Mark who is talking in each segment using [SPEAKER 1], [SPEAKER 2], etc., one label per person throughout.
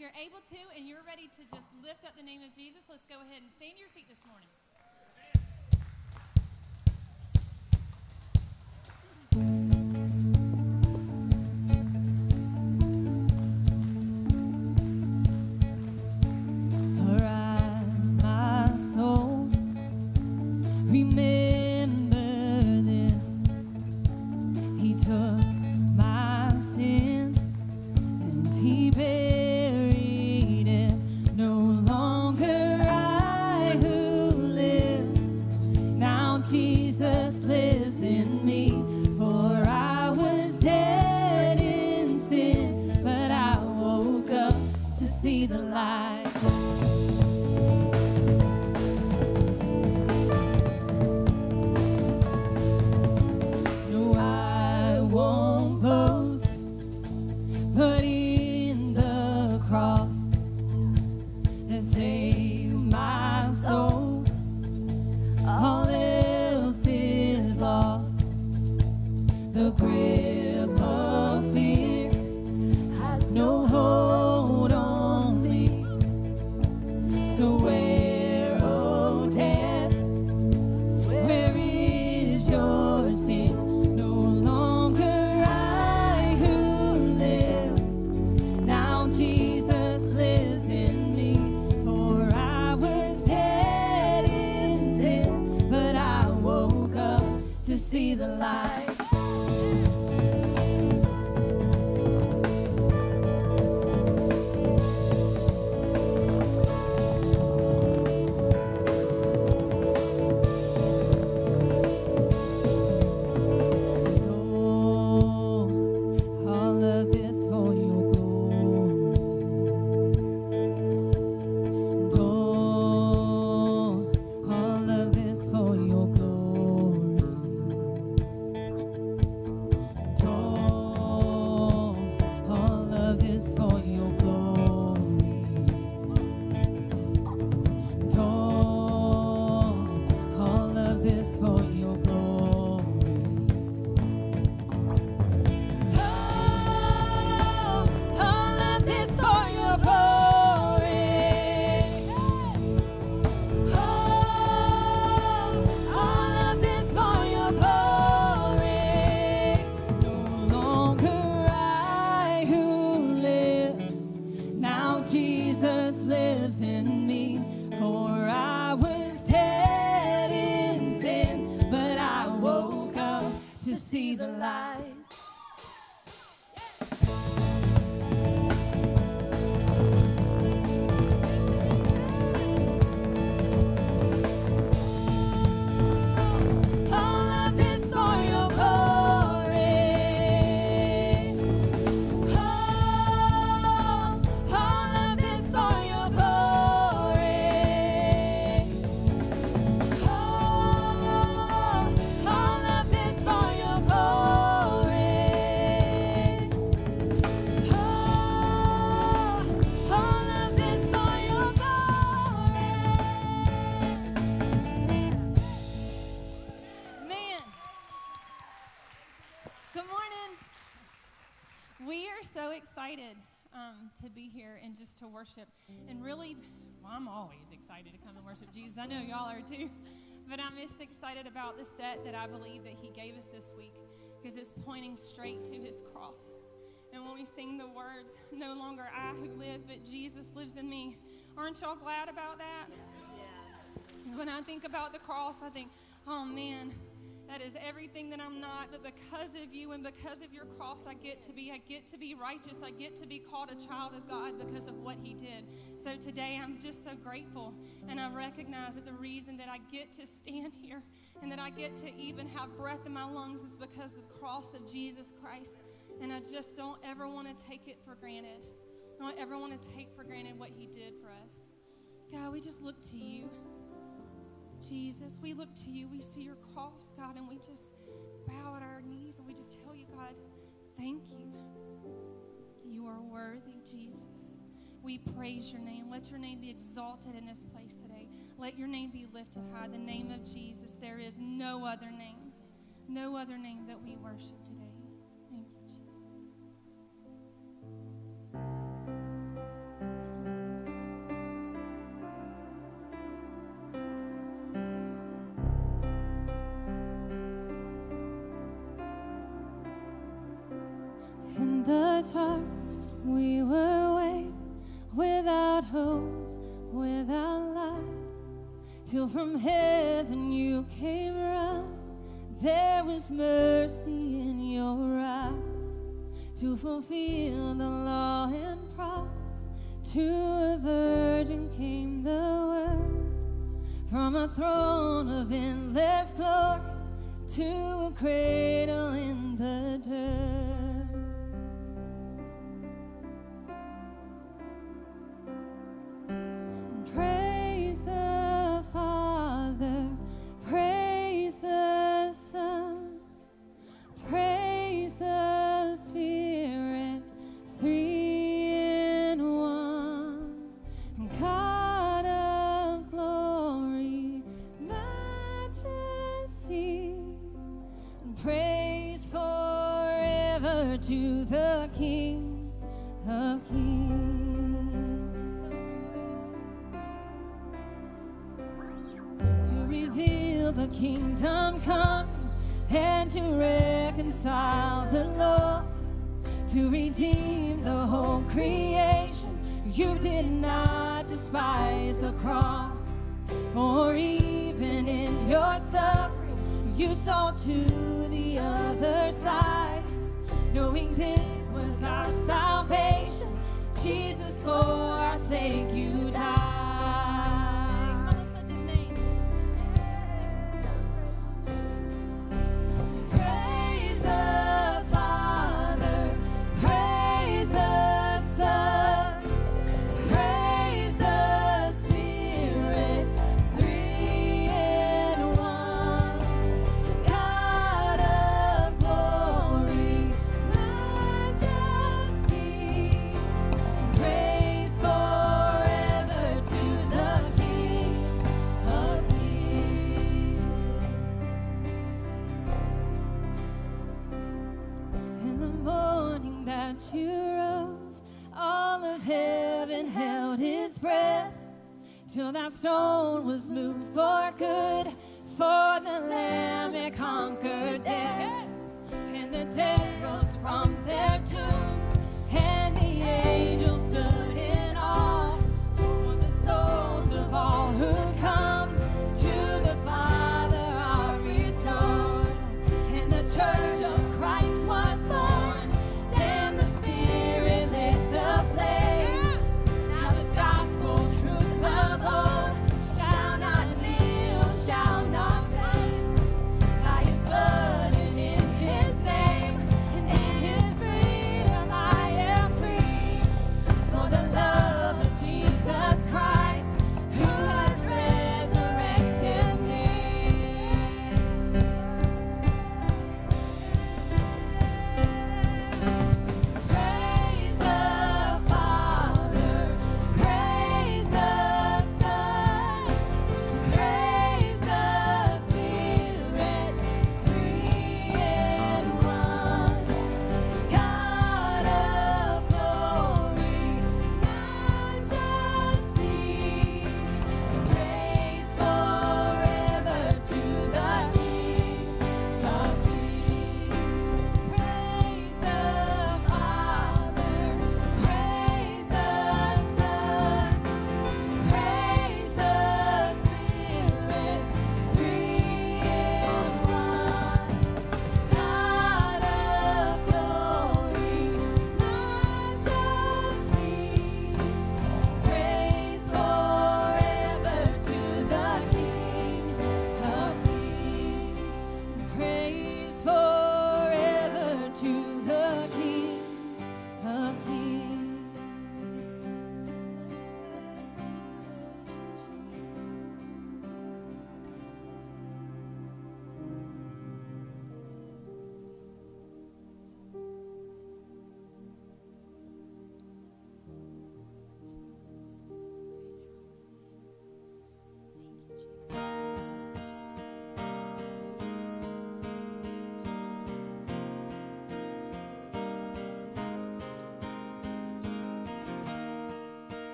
[SPEAKER 1] you're able to and you're ready to just lift up the name of Jesus, let's go ahead and stand your feet this morning.
[SPEAKER 2] To worship. And really, well, I'm always excited to come and worship Jesus. I know y'all are too. But I'm just excited about the set that I believe that He gave us this week because it's pointing straight to His cross. And when we sing the words, no longer I who live, but Jesus lives in me, aren't y'all glad about that? 'Cause When I think about the cross, I think, oh man, that is everything that I'm not. But because of you and because of your cross, I get to be, I get to be righteous. I get to be called a child of God because of what He did. So today, I'm just so grateful, and I recognize that the reason that I get to stand here and that I get to even have breath in my lungs is because of the cross of Jesus Christ. And I just don't ever want to take it for granted. I don't ever want to take for granted what He did for us. God, we just look to you. Jesus, we look to you. We see your cross, God, and we just bow at our knees and we just tell you, God, thank you. You are worthy, Jesus. We praise your name. Let your name be exalted in this place today. Let your name be lifted high. The name of Jesus. There is no other name, no other name that we worship
[SPEAKER 1] from heaven you came around. was mercy in your eyes to fulfill the law and prophets. To a virgin came the word from a throne of endless glory to a cradle in the dirt. stone was moved.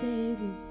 [SPEAKER 3] Saviors.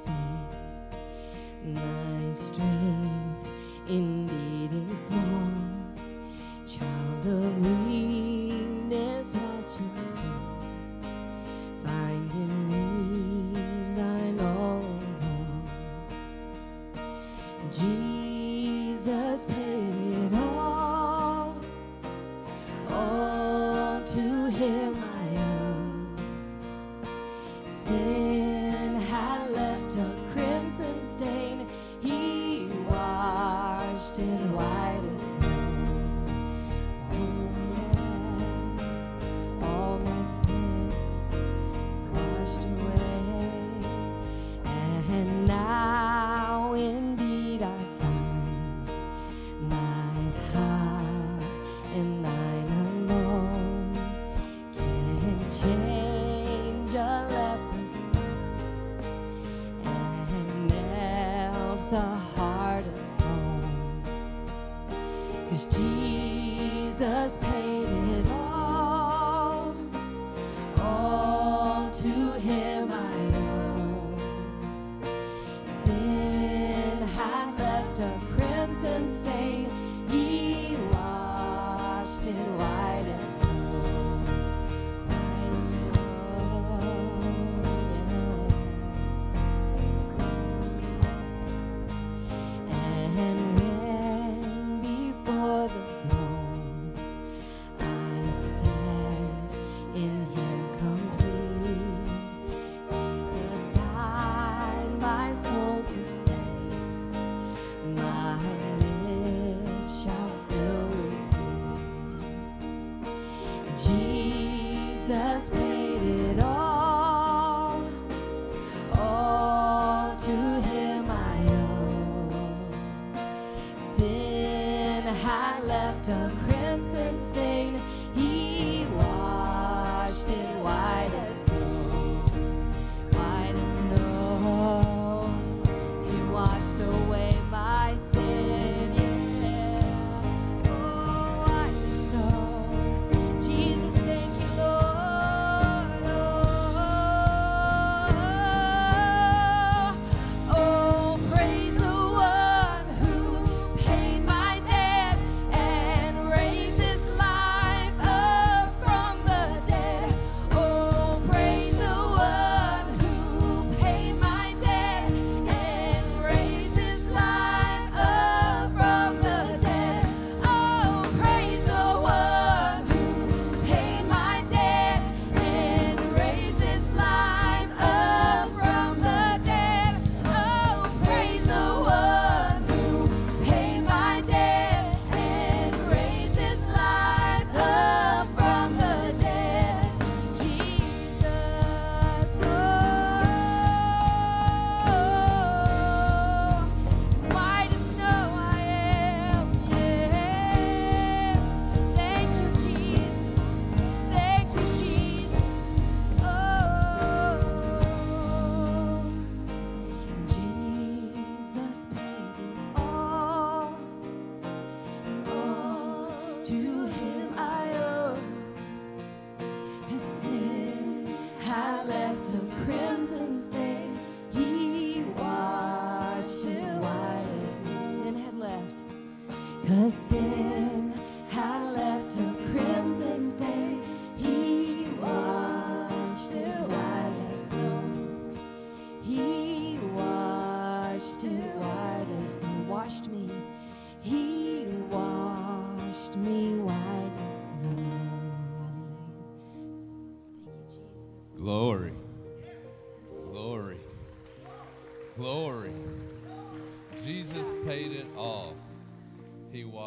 [SPEAKER 3] 'Cause sin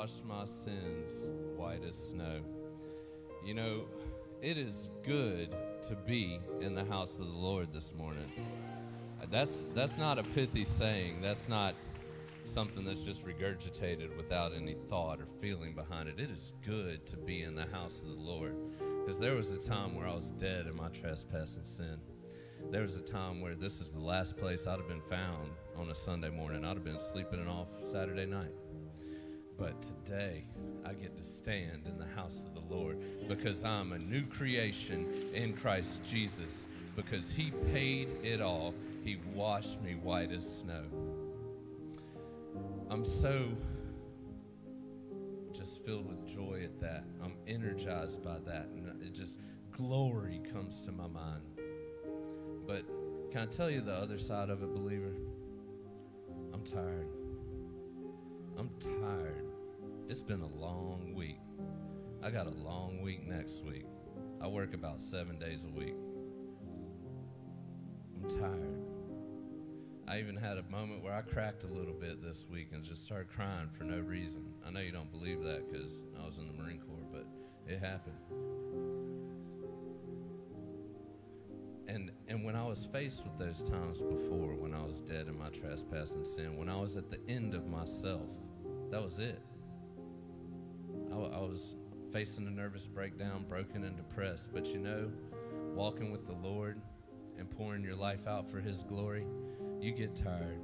[SPEAKER 3] washed my
[SPEAKER 4] sins white as snow. You know, it is good to be in the house of the Lord this morning. That's that's not a pithy saying. That's not something that's just regurgitated without any thought or feeling behind it. It is good to be in the house of the Lord. Because there was a time where I was dead in my trespass and sin. There was a time where this is the last place I'd have been found on a Sunday morning. I'd have been sleeping it off Saturday night. But today, I get to stand in the house of the Lord because I'm a new creation in Christ Jesus. Because He paid it all, He washed me white as snow. I'm so just filled with joy at that. I'm energized by that. And it just, glory comes to my mind. But can I tell you the other side of it, believer? I'm tired. It's been a long week. I got a long week next week. I work about seven days a week. I'm tired. I even had a moment where I cracked a little bit this week and just started crying for no reason. I know you don't believe that because I was in the Marine Corps, but it happened. And, and when I was faced with those times before, when I was dead in my trespass and sin, when I was at the end of myself, that was it. I, I was facing a nervous breakdown, broken and depressed. But you know, walking with the Lord and pouring your life out for His glory, you get tired.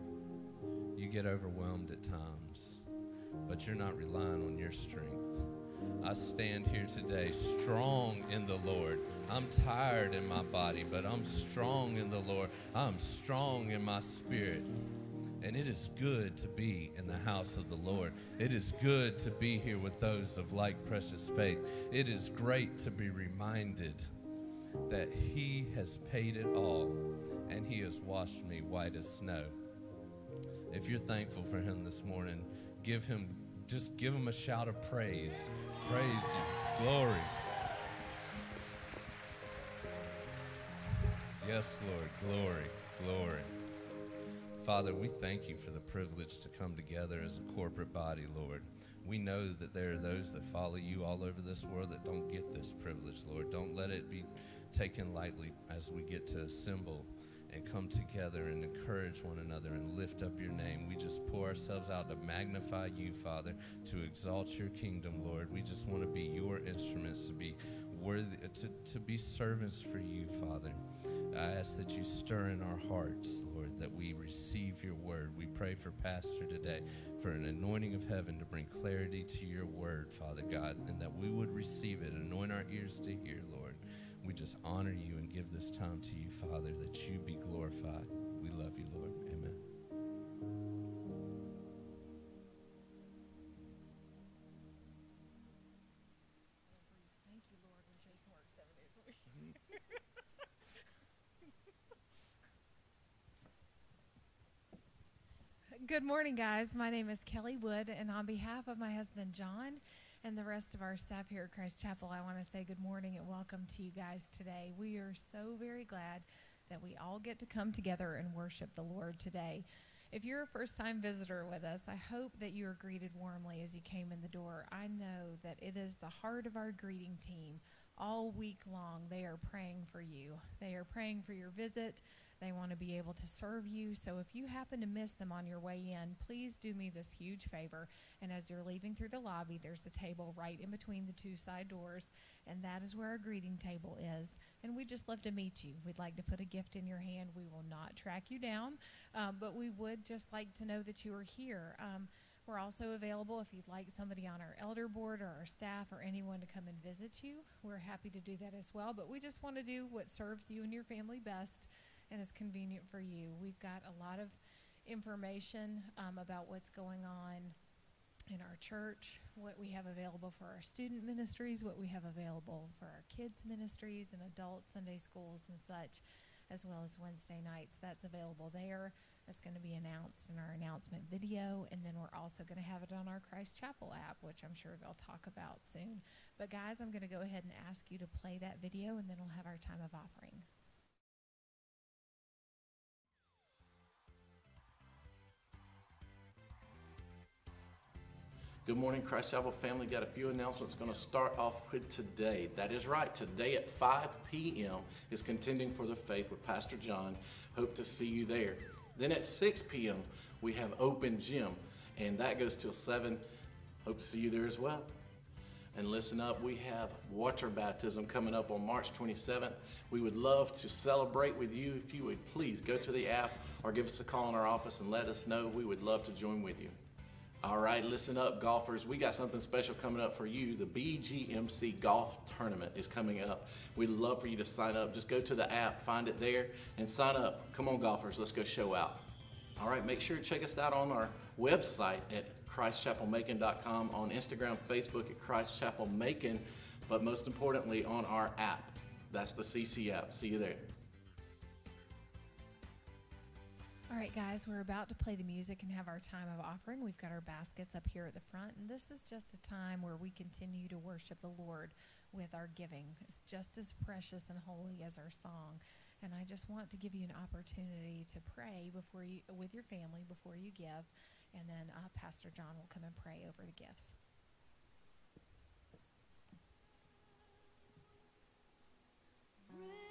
[SPEAKER 4] You get overwhelmed at times. But you're not relying on your strength. I stand here today strong in the Lord. I'm tired in my body, but I'm strong in the Lord. I'm strong in my spirit. And it is good to be in the house of the Lord. It is good to be here with those of like precious faith. It is great to be reminded that He has paid it all and He has washed me white as snow. If you're thankful for Him this morning, give Him, just give Him a shout of praise. Praise you. Glory. Yes, Lord. Glory. Glory. Father, we thank you for the privilege to come together as a corporate body, Lord. We know that there are those that follow you all over this world that don't get this privilege, Lord. Don't let it be taken lightly as we get to assemble and come together and encourage one another and lift up your name. We just pour ourselves out to magnify you, Father, to exalt your kingdom, Lord. We just want to be your instruments, to be worthy, uh, to, to be servants for you, Father. I ask that you stir in our hearts, Lord, that we receive your word. We pray for Pastor today for an anointing of heaven to bring clarity to your word, Father God, and that we would receive it. Anoint our ears to hear, Lord. We just honor you and give this time to you, Father, that you be glorified.
[SPEAKER 5] Good morning, guys. My name is Kelly Wood, and on behalf of my husband John and the rest of our staff here at Christ Chapel, I want to say good morning and welcome to you guys today. We are so very glad that we all get to come together and worship the Lord today. If you're a first time visitor with us, I hope that you are greeted warmly as you came in the door. I know that it is the heart of our greeting team. All week long, they are praying for you. They are praying for your visit. They want to be able to serve you. So if you happen to miss them on your way in, please do me this huge favor. And as you're leaving through the lobby, there's a table right in between the two side doors, and that is where our greeting table is. And we just love to meet you. We'd like to put a gift in your hand. We will not track you down, um, but we would just like to know that you are here. Um, we're also available if you'd like somebody on our elder board or our staff or anyone to come and visit you. We're happy to do that as well, but we just want to do what serves you and your family best and is convenient for you. We've got a lot of information um, about what's going on in our church, what we have available for our student ministries, what we have available for our kids' ministries and adult Sunday schools and such, as well as Wednesday nights. That's available there. That's going to be announced in our announcement video, and then we're also going to have it on our Christ Chapel app, which I'm sure they'll talk about soon. But, guys, I'm going to go ahead and ask you to play that video, and then we'll have our time of offering.
[SPEAKER 6] Good morning, Christ Chapel family. Got a few announcements going to start off with today. That is right. Today at 5 p.m. is Contending for the Faith with Pastor John. Hope to see you there. Then at 6 p.m., we have Open Gym, and that goes till 7. Hope to see you there as well. And listen up, we have water baptism coming up on March 27th. We would love to celebrate with you. If you would please go to the app or give us a call in our office and let us know. We would love to join with you. All right, listen up, golfers. We got something special coming up for you. The BGMC Golf Tournament is coming up. We'd love for you to sign up. Just go to the app, find it there, and sign up. Come on, golfers, let's go show out. All right, make sure to check us out on our website at ChristChapelMacon.com, on Instagram, Facebook at Christ Chapel Macon, but most importantly on our app. That's the CC app. See you there.
[SPEAKER 5] All right, guys, we're about to play the music and have our time of offering. We've got our baskets up here at the front, and this is just a time where we continue to worship the Lord with our giving. It's just as precious and holy as our song. And I just want to give you an opportunity to pray before you, with your family before you give, and then uh, Pastor John will come and pray over the gifts.
[SPEAKER 7] Holy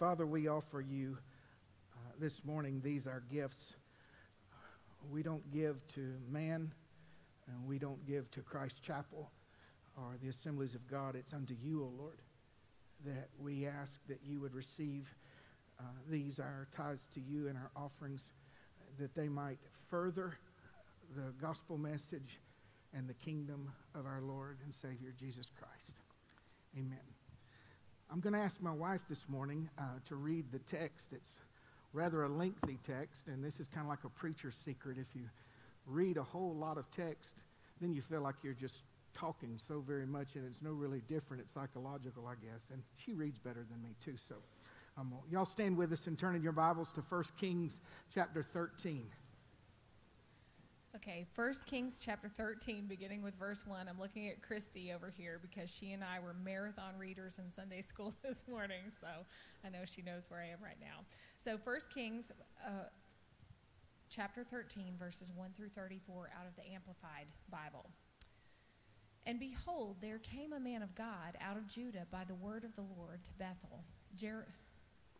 [SPEAKER 8] Father, we offer you uh, this morning these are gifts. We don't give to man, and we don't give to Christ Chapel or the assemblies of God. It's unto you, O Lord, that we ask that you would receive uh, these, our tithes to you and our offerings, that they might further the gospel message and the kingdom of our Lord and Savior Jesus Christ. Amen. I'm going to ask my wife this morning uh, to read the text. It's rather a lengthy text, and this is kind of like a preacher's secret. If you read a whole lot of text, then you feel like you're just talking so very much, and it's no really different. It's psychological, I guess. And she reads better than me, too. So um, y'all stand with us and turn in your Bibles to 1 Kings chapter 13.
[SPEAKER 5] Okay, 1 Kings chapter 13, beginning with verse 1. I'm looking at Christy over here because she and I were marathon readers in Sunday school this morning, so I know she knows where I am right now. So 1 Kings uh, chapter 13, verses 1 through 34 out of the Amplified Bible. And behold, there came a man of God out of Judah by the word of the Lord to Bethel. Jer-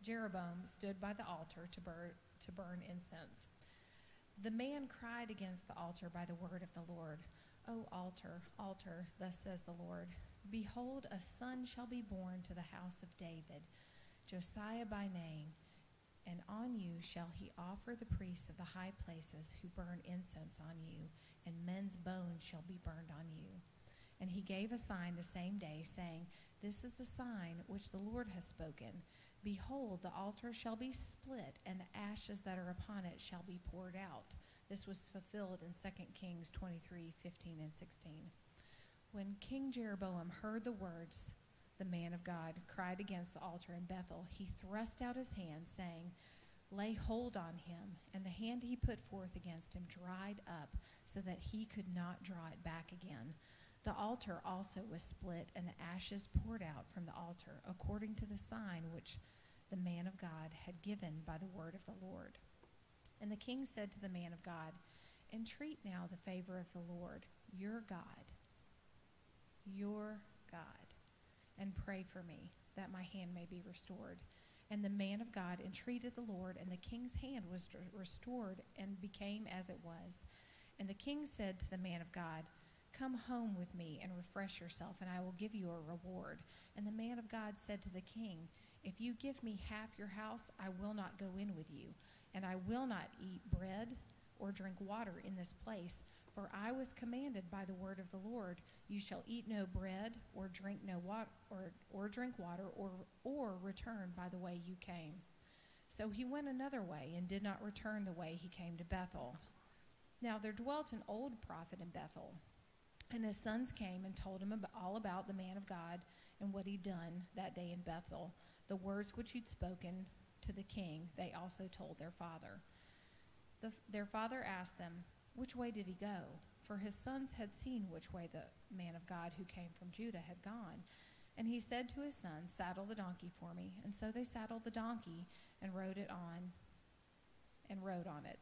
[SPEAKER 5] Jeroboam stood by the altar to, bur- to burn incense. The man cried against the altar by the word of the Lord. O altar, altar, thus says the Lord Behold, a son shall be born to the house of David, Josiah by name, and on you shall he offer the priests of the high places who burn incense on you, and men's bones shall be burned on you. And he gave a sign the same day, saying, This is the sign which the Lord has spoken. Behold, the altar shall be split, and the ashes that are upon it shall be poured out. This was fulfilled in 2 Kings 23 15 and 16. When King Jeroboam heard the words, the man of God cried against the altar in Bethel, he thrust out his hand, saying, Lay hold on him. And the hand he put forth against him dried up, so that he could not draw it back again. The altar also was split, and the ashes poured out from the altar, according to the sign which the man of God had given by the word of the Lord. And the king said to the man of God, Entreat now the favor of the Lord, your God, your God, and pray for me, that my hand may be restored. And the man of God entreated the Lord, and the king's hand was restored and became as it was. And the king said to the man of God, Come home with me and refresh yourself, and I will give you a reward. And the man of God said to the king, If you give me half your house, I will not go in with you, and I will not eat bread or drink water in this place. For I was commanded by the word of the Lord, You shall eat no bread or drink no water or, or drink water or, or return by the way you came. So he went another way and did not return the way he came to Bethel. Now there dwelt an old prophet in Bethel, and his sons came and told him all about the man of God and what he'd done that day in Bethel. The words which he'd spoken to the king, they also told their father. The, their father asked them, Which way did he go? For his sons had seen which way the man of God who came from Judah had gone. And he said to his sons, Saddle the donkey for me. And so they saddled the donkey and rode it on and rode on it.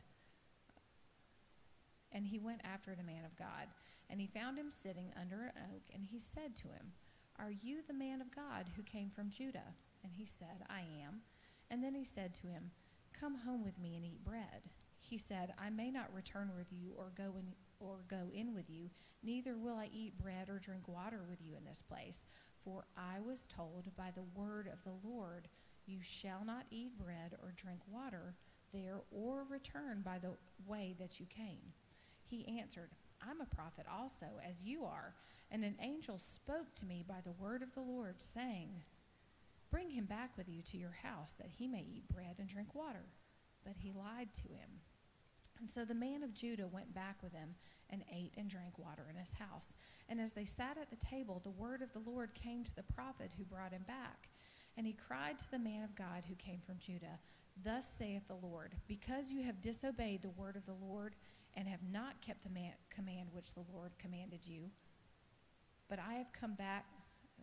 [SPEAKER 5] And he went after the man of God. And he found him sitting under an oak, and he said to him, Are you the man of God who came from Judah? And he said, I am. And then he said to him, Come home with me and eat bread. He said, I may not return with you or go in or go in with you, neither will I eat bread or drink water with you in this place. For I was told by the word of the Lord, You shall not eat bread or drink water there or return by the way that you came. He answered, I'm a prophet also, as you are. And an angel spoke to me by the word of the Lord, saying, Bring him back with you to your house, that he may eat bread and drink water. But he lied to him. And so the man of Judah went back with him and ate and drank water in his house. And as they sat at the table, the word of the Lord came to the prophet who brought him back. And he cried to the man of God who came from Judah, Thus saith the Lord, because you have disobeyed the word of the Lord and have not kept the man- command which the Lord commanded you, but I have come back,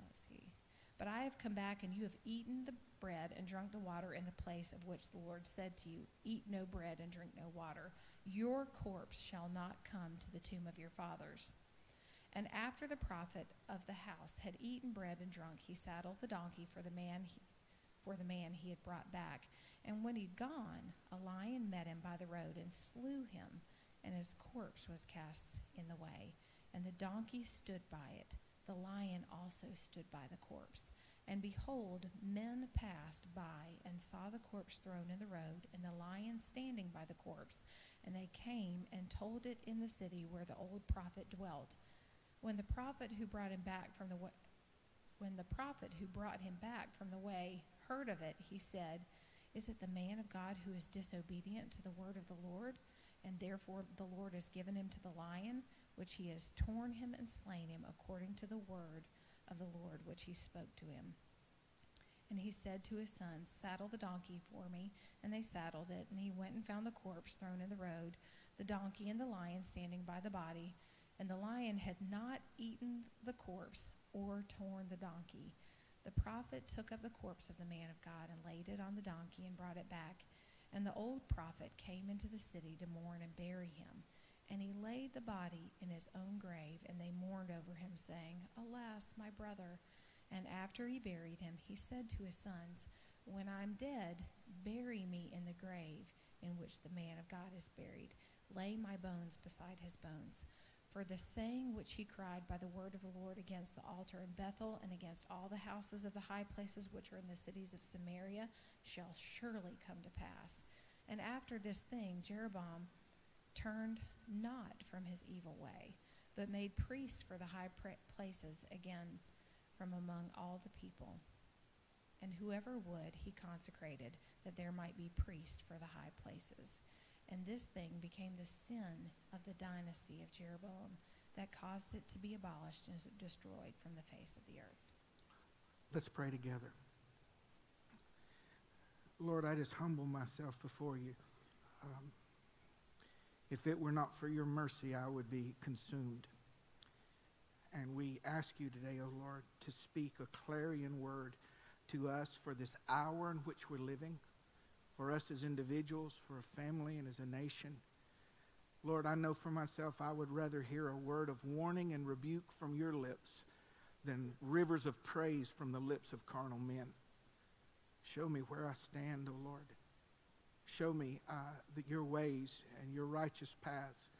[SPEAKER 5] let's see, but I have come back and you have eaten the bread and drunk the water in the place of which the Lord said to you, Eat no bread and drink no water. Your corpse shall not come to the tomb of your fathers. And after the prophet of the house had eaten bread and drunk, he saddled the donkey for the man he, for the man he had brought back. And when he'd gone, a lion met him by the road and slew him, and his corpse was cast in the way. And the donkey stood by it. The lion also stood by the corpse. And behold, men passed by and saw the corpse thrown in the road, and the lion standing by the corpse. And they came and told it in the city where the old prophet dwelt. When the prophet who brought him back from the way, when the prophet who brought him back from the way heard of it, he said, Is it the man of God who is disobedient to the word of the Lord? And therefore the Lord has given him to the lion, which he has torn him and slain him according to the word of the Lord which he spoke to him. And he said to his sons, Saddle the donkey for me. And they saddled it, and he went and found the corpse thrown in the road, the donkey and the lion standing by the body. And the lion had not eaten the corpse or torn the donkey. The prophet took up the corpse of the man of God and laid it on the donkey and brought it back. And the old prophet came into the city to mourn and bury him. And he laid the body in his own grave, and they mourned over him, saying, Alas, my brother. And after he buried him, he said to his sons, When I'm dead, bury me in the grave in which the man of God is buried. Lay my bones beside his bones. For the saying which he cried by the word of the Lord against the altar in Bethel and against all the houses of the high places which are in the cities of Samaria shall surely come to pass. And after this thing, Jeroboam turned not from his evil way, but made priests for the high places again from among all the people. And whoever would, he consecrated, that there might be priests for the high places. And this thing became the sin of the dynasty of Jeroboam that caused it to be abolished and destroyed from the face of the earth.
[SPEAKER 8] Let's pray together. Lord, I just humble myself before you. Um, if it were not for your mercy, I would be consumed. And we ask you today, O oh Lord, to speak a clarion word to us for this hour in which we're living, for us as individuals, for a family, and as a nation. Lord, I know for myself I would rather hear a word of warning and rebuke from your lips than rivers of praise from the lips of carnal men. Show me where I stand, O Lord. Show me uh, your ways and your righteous paths.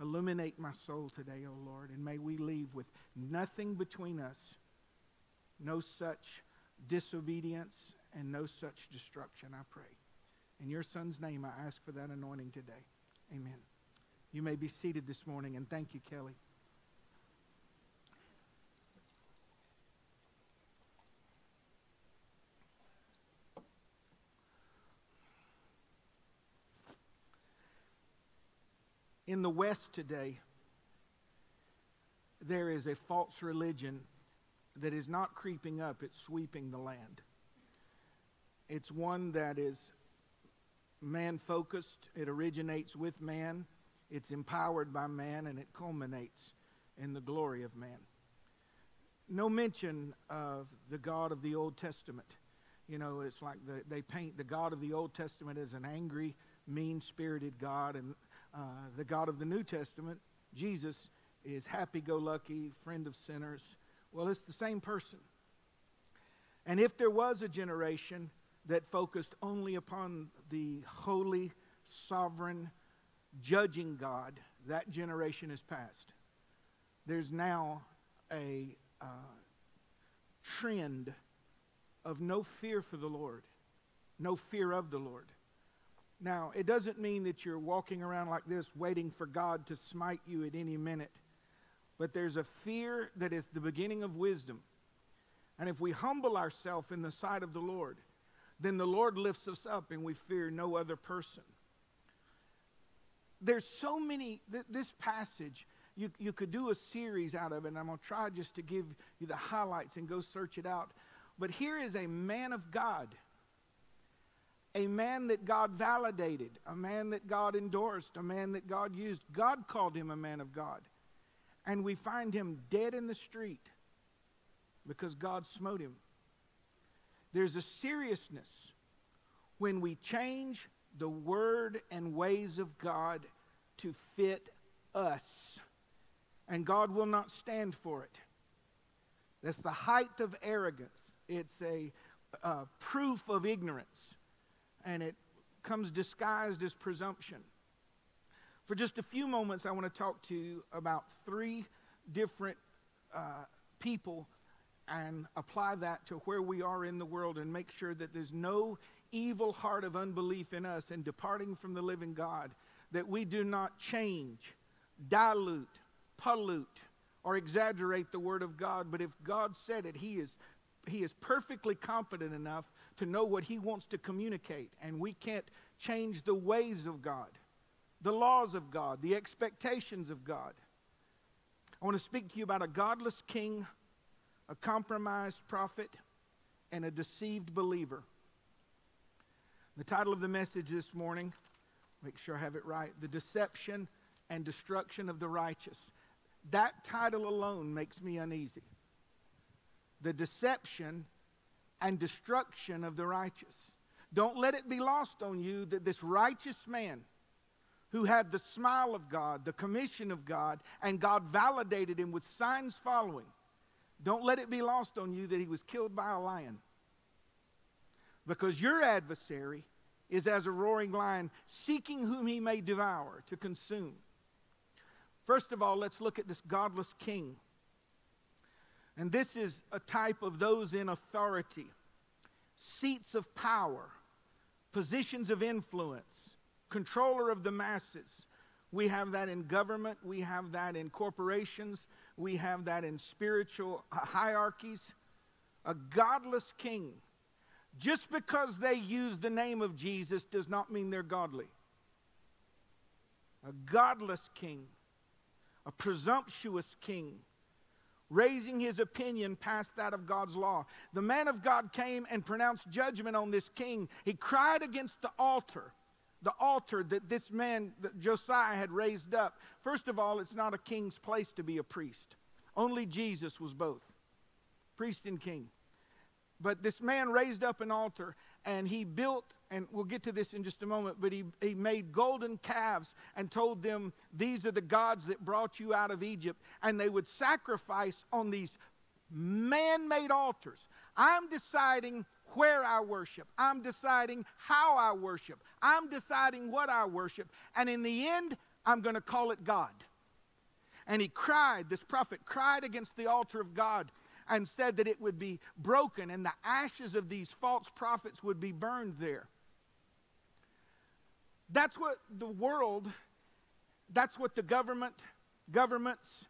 [SPEAKER 8] Illuminate my soul today, O Lord, and may we leave with nothing between us, no such disobedience and no such destruction, I pray. In your Son's name, I ask for that anointing today. Amen. You may be seated this morning, and thank you, Kelly. In the West today, there is a false religion that is not creeping up, it's sweeping the land. It's one that is man focused, it originates with man, it's empowered by man, and it culminates in the glory of man. No mention of the God of the Old Testament. You know, it's like the, they paint the God of the Old Testament as an angry, mean spirited God, and uh, the God of the New Testament, Jesus, is happy go lucky, friend of sinners. Well, it's the same person. And if there was a generation that focused only upon the holy, sovereign, judging God, that generation is past. There's now a uh, trend of no fear for the Lord, no fear of the Lord. Now, it doesn't mean that you're walking around like this waiting for God to smite you at any minute, but there's a fear that is the beginning of wisdom. And if we humble ourselves in the sight of the Lord, then the Lord lifts us up and we fear no other person. There's so many, th- this passage, you, you could do a series out of it, and I'm going to try just to give you the highlights and go search it out. But here is a man of God, a man that God validated, a man that God endorsed, a man that God used. God called him a man of God. And we find him dead in the street because God smote him. There's a seriousness when we change the word and ways of God to fit us. And God will not stand for it. That's the height of arrogance. It's a proof of ignorance. And it comes disguised as presumption. For just a few moments, I want to talk to you about three different uh, people and apply that to where we are in the world and make sure that there's no evil heart of unbelief in us and departing from the living God, that we do not change, dilute, pollute, or exaggerate the word of God. But if God said it, He is, he is perfectly competent enough to know what He wants to communicate. And we can't change the ways of God, the laws of God, the expectations of God. I want to speak to you about a godless king a compromised prophet, and a deceived believer. The title of the message this morning, make sure I have it right The Deception and Destruction of the Righteous. That title alone makes me uneasy. The deception and destruction of the righteous. Don't let it be lost on you that this righteous man who had the smile of God, the commission of God, and God validated him with signs following don't let it be lost on you that he was killed by a lion. Because your adversary is as a roaring lion, seeking whom he may devour to consume. First of all, let's look at this godless king. And this is a type of those in authority, seats of power, positions of influence, controller of the masses. We have that in government, we have that in corporations, we have that in spiritual hierarchies. A godless king. Just because they use the name of Jesus does not mean they're godly. A godless king, a presumptuous king, raising his opinion past that of God's law. The man of God came and pronounced judgment on this king. He cried against the altar the altar that this man, that Josiah, had raised up. First of all, it's not a king's place to be a priest. Only Jesus was both priest and king. But this man raised up an altar and he built, and we'll get to this in just a moment, but he, he made golden calves and told them, These are the gods that brought you out of Egypt. And they would sacrifice on these man made altars. I'm deciding where I worship. I'm deciding how I worship. I'm deciding what I worship. And in the end, I'm going to call it God. And he cried, this prophet cried against the altar of God and said that it would be broken and the ashes of these false prophets would be burned there. That's what the world, that's what the government, governments,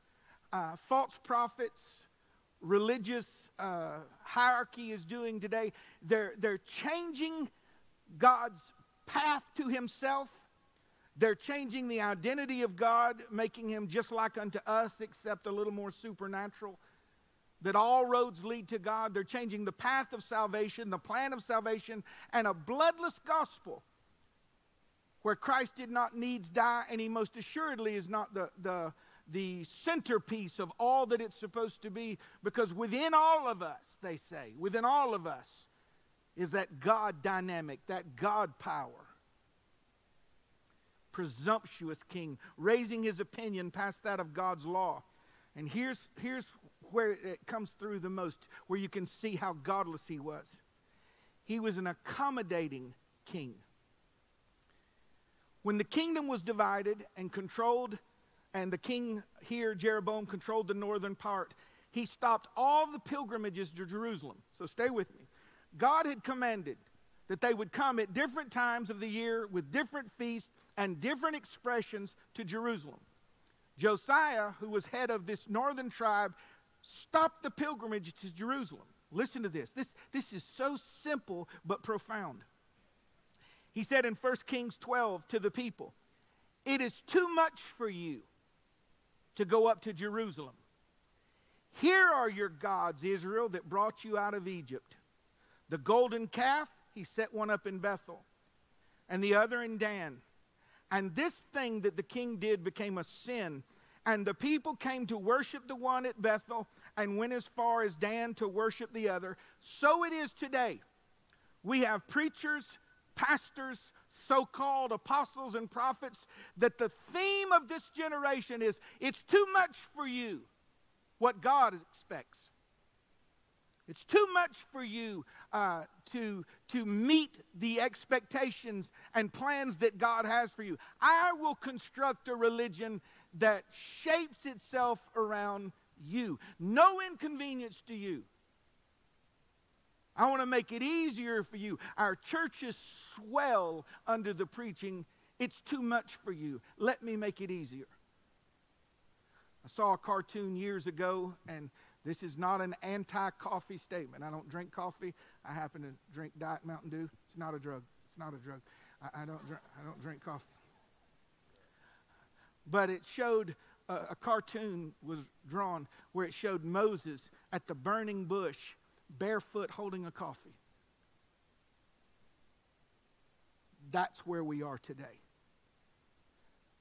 [SPEAKER 8] uh, false prophets, religious uh, hierarchy is doing today. They're, they're changing God's path to Himself. They're changing the identity of God, making Him just like unto us, except a little more supernatural. That all roads lead to God. They're changing the path of salvation, the plan of salvation, and a bloodless gospel where Christ did not needs die, and He most assuredly is not the, the, the centerpiece of all that it's supposed to be, because within all of us, they say, within all of us is that God dynamic, that God power. Presumptuous king, raising his opinion past that of God's law. And here's, here's where it comes through the most, where you can see how godless he was. He was an accommodating king. When the kingdom was divided and controlled and the king here, Jeroboam, controlled the northern part, he stopped all the pilgrimages to Jerusalem. So stay with me. God had commanded that they would come at different times of the year with different feasts and different expressions to Jerusalem. Josiah, who was head of this northern tribe, stopped the pilgrimage to Jerusalem. Listen to this. This, this is so simple but profound. He said in 1 Kings 12 to the people, It is too much for you to go up to Jerusalem. Here are your gods, Israel, that brought you out of Egypt. The golden calf, he set one up in Bethel, and the other in Dan. And this thing that the king did became a sin. And the people came to worship the one at Bethel and went as far as Dan to worship the other. So it is today. We have preachers, pastors, so called apostles and prophets, that the theme of this generation is it's too much for you what God expects. It's too much for you uh, to, to meet the expectations and plans that God has for you. I will construct a religion that shapes itself around you. No inconvenience to you. I want to make it easier for you. Our churches swell under the preaching. It's too much for you. Let me make it easier. I saw a cartoon years ago, and this is not an anti coffee statement. I don't drink coffee. I happen to drink Diet Mountain Dew. It's not a drug. It's not a drug. I, I don't, drink, I don't drink coffee. But it showed a, a cartoon was drawn where it showed Moses at the burning bush barefoot holding a coffee. That's where we are today.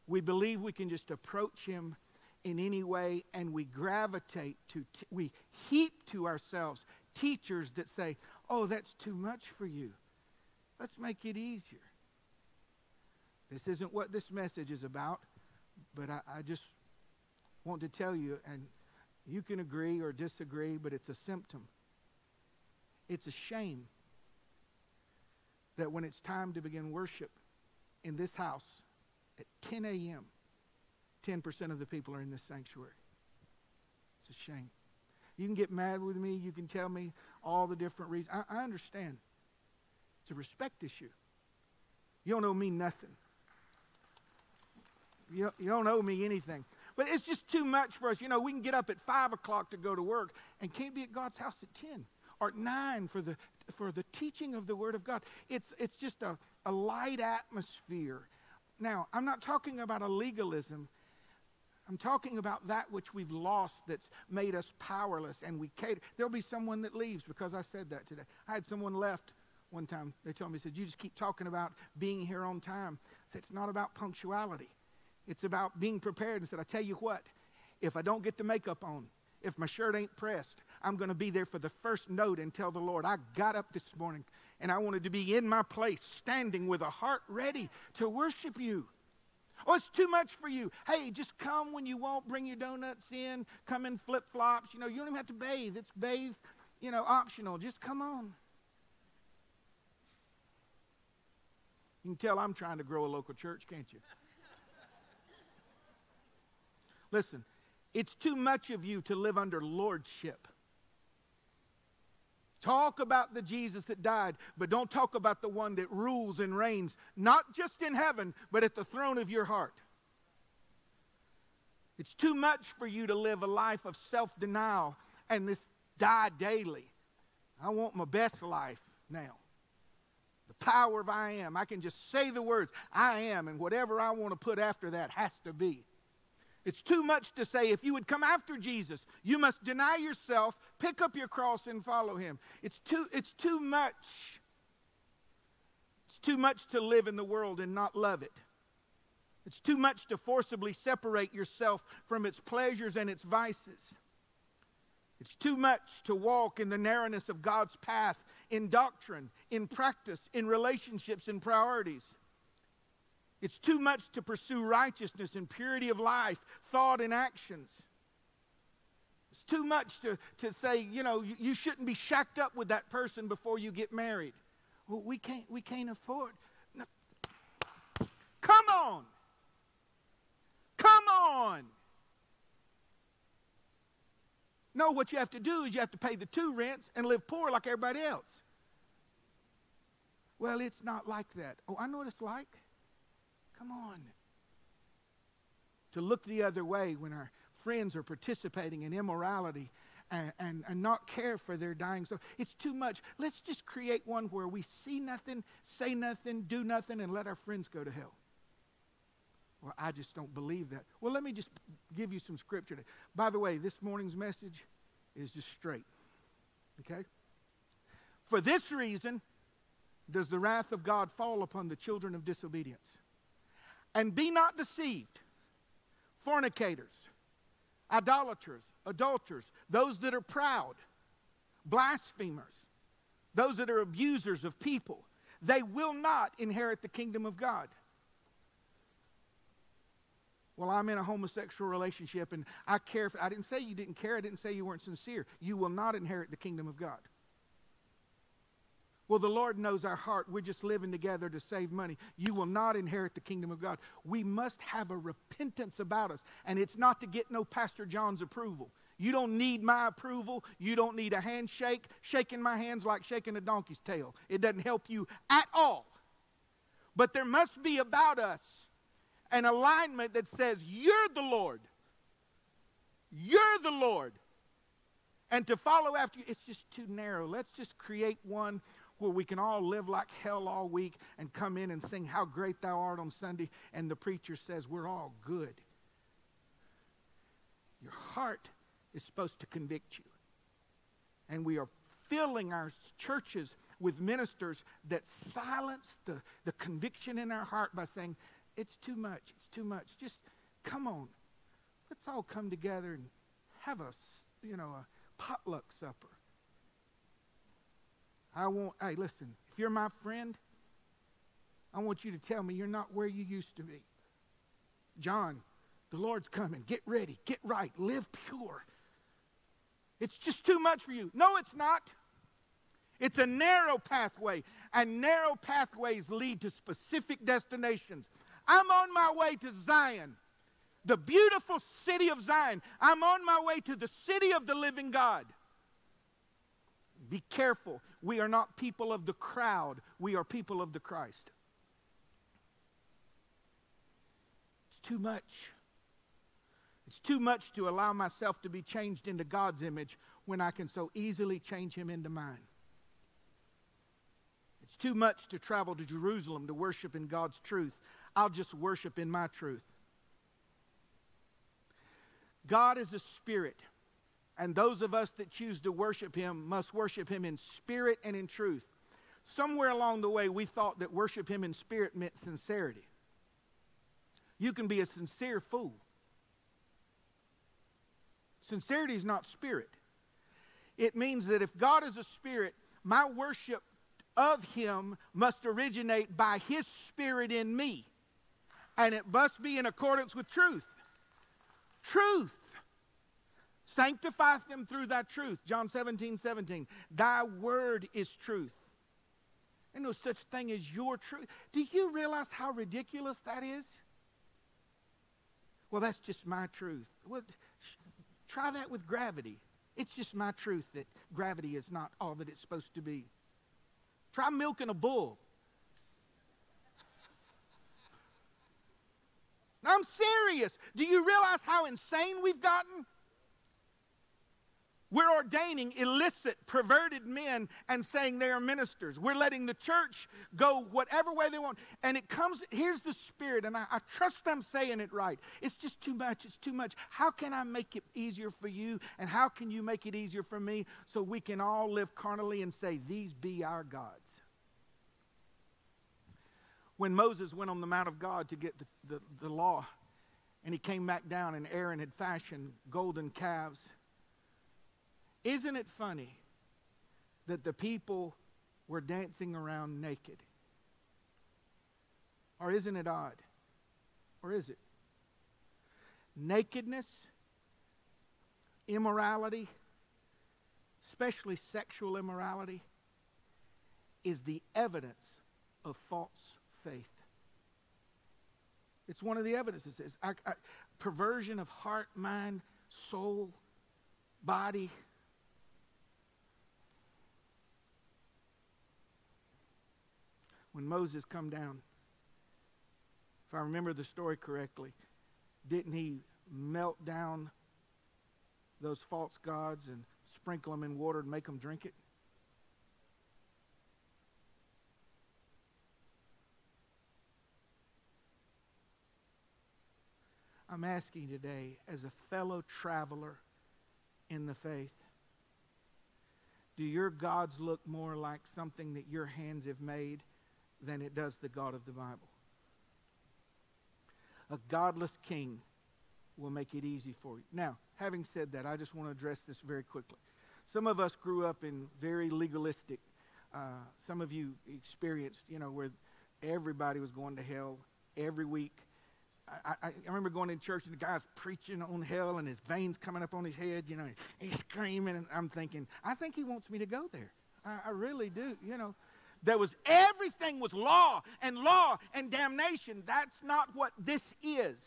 [SPEAKER 8] We believe we can just approach him in any way and we gravitate to, we heap to ourselves teachers that say, oh, that's too much for you. Let's make it easier. This isn't what this message is about, but I, I just want to tell you, and you can agree or disagree, but it's a symptom it's a shame that when it's time to begin worship in this house at 10 a.m., 10% of the people are in this sanctuary. It's a shame. You can get mad with me. You can tell me all the different reasons. I, I understand. It's a respect issue. You don't owe me nothing. You, you don't owe me anything. But it's just too much for us. You know, we can get up at 5 o'clock to go to work and can't be at God's house at 10 or nine for the, for the teaching of the Word of God. It's, it's just a, a light atmosphere. Now, I'm not talking about a legalism. I'm talking about that which we've lost that's made us powerless and we cater. There'll be someone that leaves because I said that today. I had someone left one time. They told me, said, You just keep talking about being here on time. I said, It's not about punctuality, it's about being prepared. And said, I tell you what, if I don't get the makeup on, if my shirt ain't pressed, I'm going to be there for the first note and tell the Lord, I got up this morning and I wanted to be in my place, standing with a heart ready to worship you. Oh, it's too much for you. Hey, just come when you want. Bring your donuts in. Come in flip flops. You know, you don't even have to bathe. It's bathe, you know, optional. Just come on. You can tell I'm trying to grow a local church, can't you? Listen, it's too much of you to live under lordship. Talk about the Jesus that died, but don't talk about the one that rules and reigns, not just in heaven, but at the throne of your heart. It's too much for you to live a life of self denial and this die daily. I want my best life now. The power of I am. I can just say the words I am, and whatever I want to put after that has to be. It's too much to say if you would come after Jesus, you must deny yourself, pick up your cross, and follow him. It's too, it's too much. It's too much to live in the world and not love it. It's too much to forcibly separate yourself from its pleasures and its vices. It's too much to walk in the narrowness of God's path in doctrine, in practice, in relationships, in priorities. It's too much to pursue righteousness and purity of life, thought, and actions. It's too much to, to say, you know, you, you shouldn't be shacked up with that person before you get married. Well, we can't, we can't afford. No. Come on. Come on. No, what you have to do is you have to pay the two rents and live poor like everybody else. Well, it's not like that. Oh, I know what it's like. Come on. To look the other way when our friends are participating in immorality and, and, and not care for their dying soul. It's too much. Let's just create one where we see nothing, say nothing, do nothing, and let our friends go to hell. Well, I just don't believe that. Well, let me just give you some scripture. By the way, this morning's message is just straight. Okay? For this reason does the wrath of God fall upon the children of disobedience. And be not deceived. Fornicators, idolaters, adulterers, those that are proud, blasphemers, those that are abusers of people, they will not inherit the kingdom of God. Well, I'm in a homosexual relationship and I care. For, I didn't say you didn't care. I didn't say you weren't sincere. You will not inherit the kingdom of God. Well, the Lord knows our heart. We're just living together to save money. You will not inherit the kingdom of God. We must have a repentance about us. And it's not to get no Pastor John's approval. You don't need my approval. You don't need a handshake. Shaking my hand's like shaking a donkey's tail. It doesn't help you at all. But there must be about us an alignment that says, You're the Lord. You're the Lord. And to follow after you, it's just too narrow. Let's just create one where we can all live like hell all week and come in and sing How Great Thou Art on Sunday, and the preacher says, We're all good. Your heart is supposed to convict you. And we are filling our churches with ministers that silence the, the conviction in our heart by saying, It's too much, it's too much. Just come on. Let's all come together and have a, you know, a potluck supper. I want, hey, listen, if you're my friend, I want you to tell me you're not where you used to be. John, the Lord's coming. Get ready, get right, live pure. It's just too much for you. No, it's not. It's a narrow pathway, and narrow pathways lead to specific destinations. I'm on my way to Zion, the beautiful city of Zion. I'm on my way to the city of the living God. Be careful. We are not people of the crowd, we are people of the Christ. It's too much. It's too much to allow myself to be changed into God's image when I can so easily change Him into mine. It's too much to travel to Jerusalem to worship in God's truth. I'll just worship in my truth. God is a spirit. And those of us that choose to worship him must worship him in spirit and in truth. Somewhere along the way, we thought that worship him in spirit meant sincerity. You can be a sincere fool. Sincerity is not spirit. It means that if God is a spirit, my worship of him must originate by his spirit in me. And it must be in accordance with truth. Truth. Sanctify them through thy truth. John 17, 17. Thy word is truth. Ain't no such thing as your truth. Do you realize how ridiculous that is? Well, that's just my truth. Well, try that with gravity. It's just my truth that gravity is not all that it's supposed to be. Try milking a bull. I'm serious. Do you realize how insane we've gotten? We're ordaining illicit, perverted men and saying they are ministers. We're letting the church go whatever way they want. And it comes, here's the spirit, and I, I, trust I'm saying it right. It's just too much. It's too much. How can I make it easier for you? And how can you make it easier for me so we can all live carnally and say, These be our gods? When Moses went on the Mount of God to get the, the, the law, and he came back down, and Aaron had fashioned golden calves isn't it funny that the people were dancing around naked? Or isn't it odd? Or is it? Nakedness, immorality, especially sexual immorality, is the evidence of false faith. It's one of the evidences. I, I, perversion of heart, mind, soul, body, when Moses come down, if I remember the story correctly, didn't he melt down those false gods and sprinkle them in water and make them drink it? I'm asking today, as a fellow traveler in the faith, do your gods look more like something that your hands have made than it does the God of the Bible. A godless king will make it easy for you. Now, having said that, I just want to address this very quickly. Some of us grew up in very legalistic, uh, some of you experienced, you know, where everybody was going to hell every week. I, I, I, remember going to church and the guy's preaching on hell and his veins coming up on his head, you know, he's screaming, and I'm thinking, I think he wants me to go there. I, I really do, you know. There was everything was law and law and damnation. That's not what this is.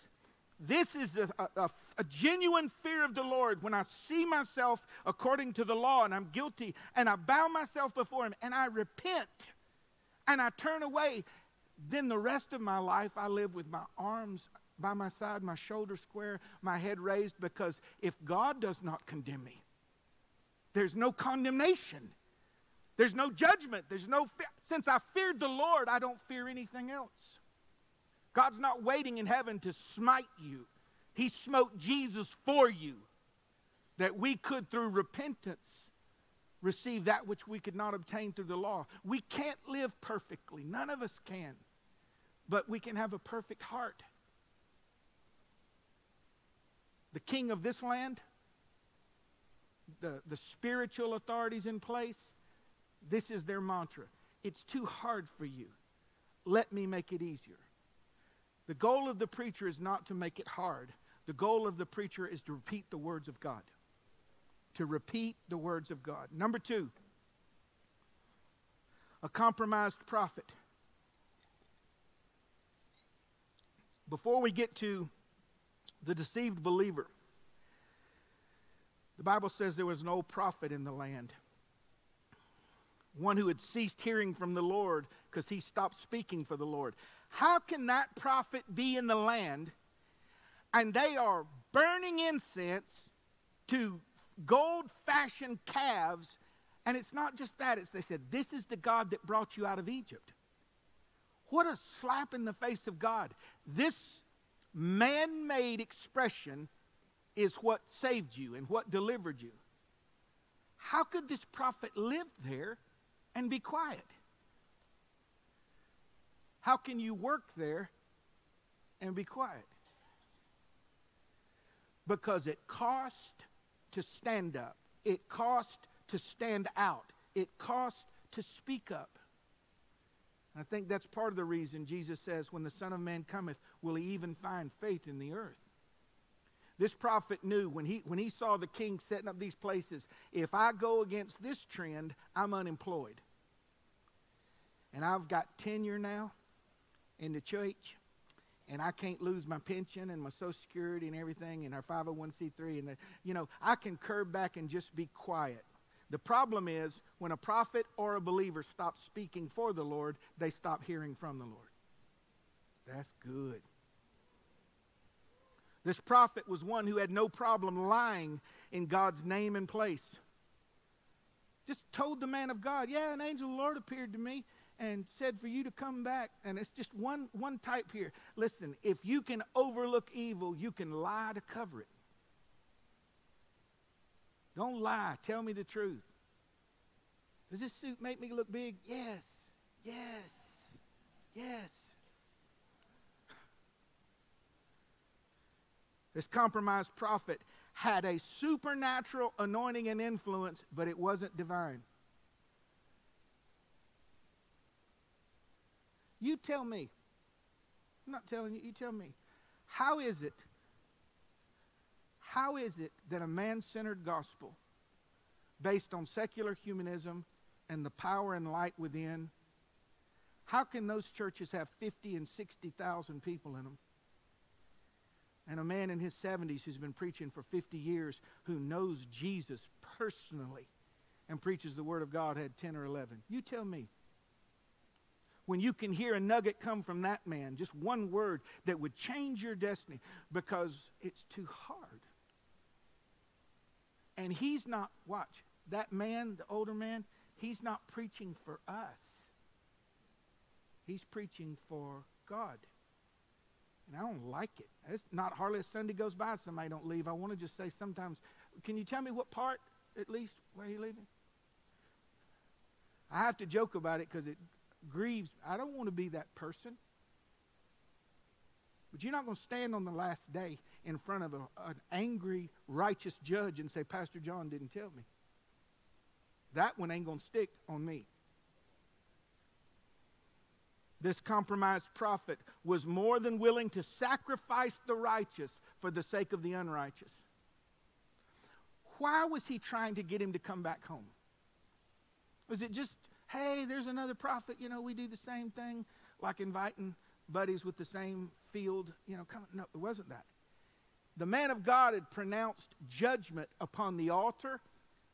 [SPEAKER 8] This is a, a, a, genuine fear of the Lord when I see myself according to the law and I'm guilty and I bow myself before Him and I repent and I turn away. Then the rest of my life I live with my arms by my side, my shoulders square, my head raised because if God does not condemn me, there's no condemnation. There's no judgment. There's no fear. Since I feared the Lord, I don't fear anything else. God's not waiting in heaven to smite you. He smote Jesus for you that we could, through repentance, receive that which we could not obtain through the law. We can't live perfectly. None of us can. But we can have a perfect heart. The king of this land, the, the spiritual authorities in place, this is their mantra it's too hard for you. Let me make it easier. The goal of the preacher is not to make it hard. The goal of the preacher is to repeat the words of God. To repeat the words of God. Number two, a compromised prophet. Before we get to the deceived believer, the Bible says there was no prophet in the land one who had ceased hearing from the Lord because he stopped speaking for the Lord. How can that prophet be in the land and they are burning incense to gold fashioned calves? And it's not just that, it's they said, This is the God that brought you out of Egypt. What a slap in the face of God. This man made expression is what saved you and what delivered you. How could this prophet live there and be quiet? How can you work there and be quiet? Because it cost to stand up, it cost to stand out, it cost to speak up. I think that's part of the reason Jesus says, When the Son of Man cometh, will he even find faith in the earth? This prophet knew when he, when he saw the king setting up these places, if I go against this trend, I'm unemployed. And I've got tenure now in the church, and I can't lose my pension and my Social Security and everything, and our 501c3. And, the, you know, I can curb back and just be quiet. The problem is when a prophet or a believer stops speaking for the Lord, they stop hearing from the Lord. That's good. This prophet was one who had no problem lying in God's name and place. Just told the man of God, Yeah, an angel of the Lord appeared to me and said for you to come back. And it's just one, one type here. Listen, if you can overlook evil, you can lie to cover it. Don't lie. Tell me the truth. Does this suit make me look big? Yes. Yes. Yes. This compromised prophet had a supernatural anointing and influence, but it wasn't divine. You tell me. I'm not telling you, you tell me. How is it? How is it that a man centered gospel based on secular humanism and the power and light within, how can those churches have 50 and 60,000 people in them? And a man in his 70s who's been preaching for 50 years who knows Jesus personally and preaches the Word of God had 10 or 11. You tell me. When you can hear a nugget come from that man, just one word that would change your destiny because it's too hard. And he's not, watch, that man, the older man, he's not preaching for us. He's preaching for God. And I don't like it. It's not hardly a Sunday goes by somebody don't leave. I want to just say sometimes, can you tell me what part, at least, where you leaving? I have to joke about it because it grieves. I don't want to be that person. But you're not going to stand on the last day in front of a, an angry, righteous judge and say, Pastor John didn't tell me. That one ain't going to stick on me. This compromised prophet was more than willing to sacrifice the righteous for the sake of the unrighteous. Why was he trying to get him to come back home? Was it just, hey, there's another prophet, you know, we do the same thing, like inviting buddies with the same field, you know, come. No, it wasn't that. The man of God had pronounced judgment upon the altar,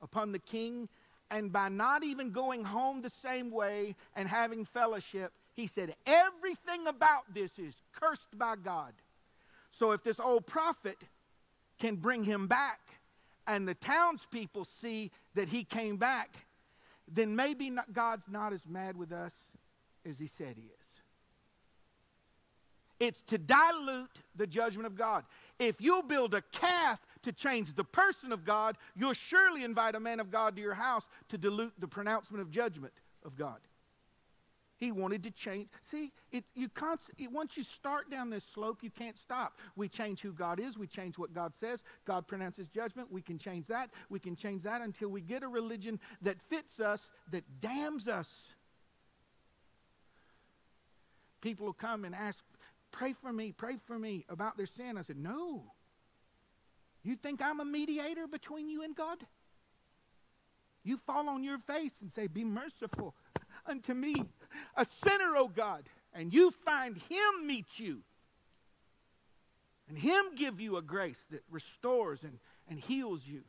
[SPEAKER 8] upon the king, and by not even going home the same way and having fellowship, he said, Everything about this is cursed by God. So if this old prophet can bring him back and the townspeople see that he came back, then maybe not, God's not as mad with us as he said he is. It's to dilute the judgment of God. If you build a calf to change the person of God, you'll surely invite a man of God to your house to dilute the pronouncement of judgment of God. He wanted to change. See, it, you it, once you start down this slope, you can't stop. We change who God is. We change what God says. God pronounces judgment. We can change that. We can change that until we get a religion that fits us, that damns us. People will come and ask, pray for me, pray for me about their sin. I said, no. You think I'm a mediator between you and God? You fall on your face and say, be merciful unto me, a sinner, O God, and you find him meet you. And him give you a grace that restores and, and heals you.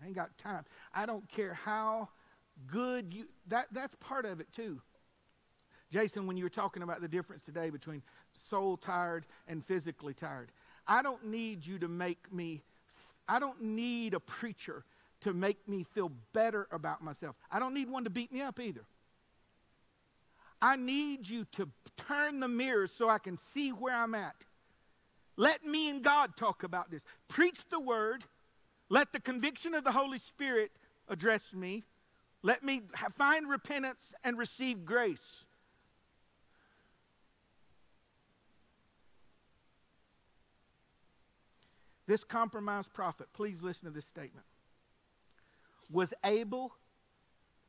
[SPEAKER 8] I ain't got time. I don't care how good you that that's part of it too. Jason, when you were talking about the difference today between soul tired and physically tired, I don't need you to make me I don't need a preacher to make me feel better about myself. I don't need one to beat me up either. I need you to turn the mirror so I can see where I'm at. Let me and God talk about this. Preach the word. Let the conviction of the Holy Spirit address me. Let me find repentance and receive grace. This compromised prophet, please listen to this statement was able,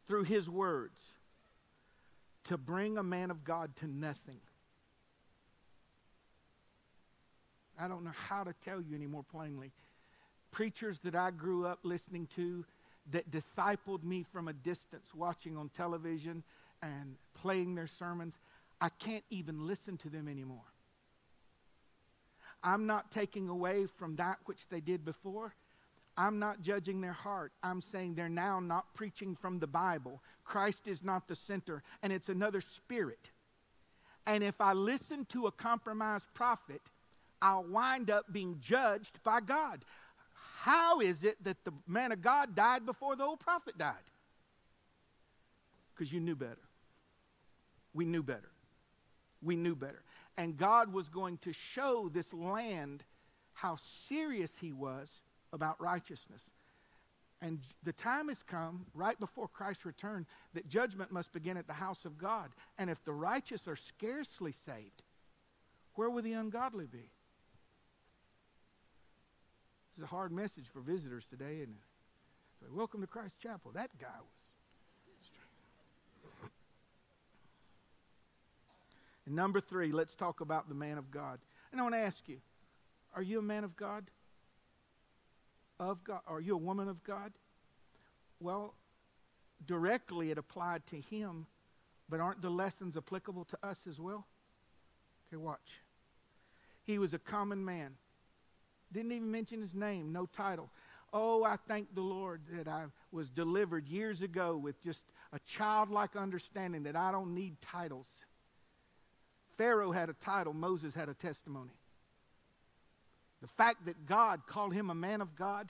[SPEAKER 8] through his words, to bring a man of God to nothing. I don't know how to tell you any more plainly. Preachers that I grew up listening to that discipled me from a distance, watching on television and playing their sermons, I can't even listen to them anymore. I'm not taking away from that which they did before. I'm not judging their heart. I'm saying they're now not preaching from the Bible. Christ is not the center, and it's another spirit. And if I listen to a compromised prophet, I'll wind up being judged by God. How is it that the man of God died before the old prophet died? Because you knew better. We knew better. We knew better. And God was going to show this land how serious He was about righteousness. And the time has come, right before Christ's return, that judgment must begin at the house of God. And if the righteous are scarcely saved, where will the ungodly be? This is a hard message for visitors today, isn't it? So, welcome to Christ Chapel. That guy was. And number three, let's talk about the man of God. And I want to ask you are you a man of God? Of God? Are you a woman of God? Well, directly it applied to him, but aren't the lessons applicable to us as well? Okay, watch. He was a common man. Didn't even mention his name, no title. Oh, I thank the Lord that I was delivered years ago with just a childlike understanding that I don't need titles. Pharaoh had a title, Moses had a testimony. The fact that God called him a man of God,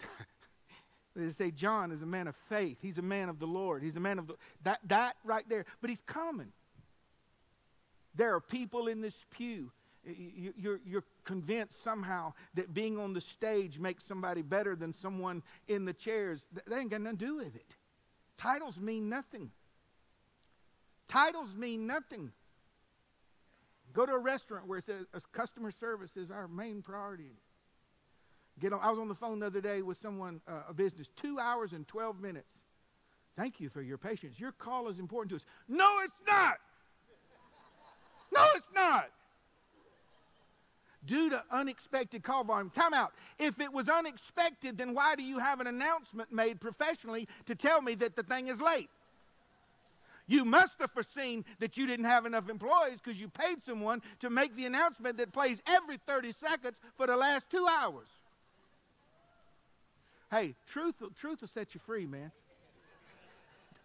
[SPEAKER 8] they say John is a man of faith. He's a man of the Lord. He's a man of the, that, that right there. But he's common. There are people in this pew you're, you're convinced somehow that being on the stage makes somebody better than someone in the chairs. That ain't got nothing to do with it. Titles mean nothing. Titles mean nothing. Go to a restaurant where it says customer service is our main priority. Get on, I was on the phone the other day with someone, uh, a business, two hours and 12 minutes. Thank you for your patience. Your call is important to us. No, it's not. No, it's not due to unexpected call volume. Time out. If it was unexpected, then why do you have an announcement made professionally to tell me that the thing is late? You must have foreseen that you didn't have enough employees because you paid someone to make the announcement that plays every 30 seconds for the last two hours. Hey, truth, truth will set you free, man.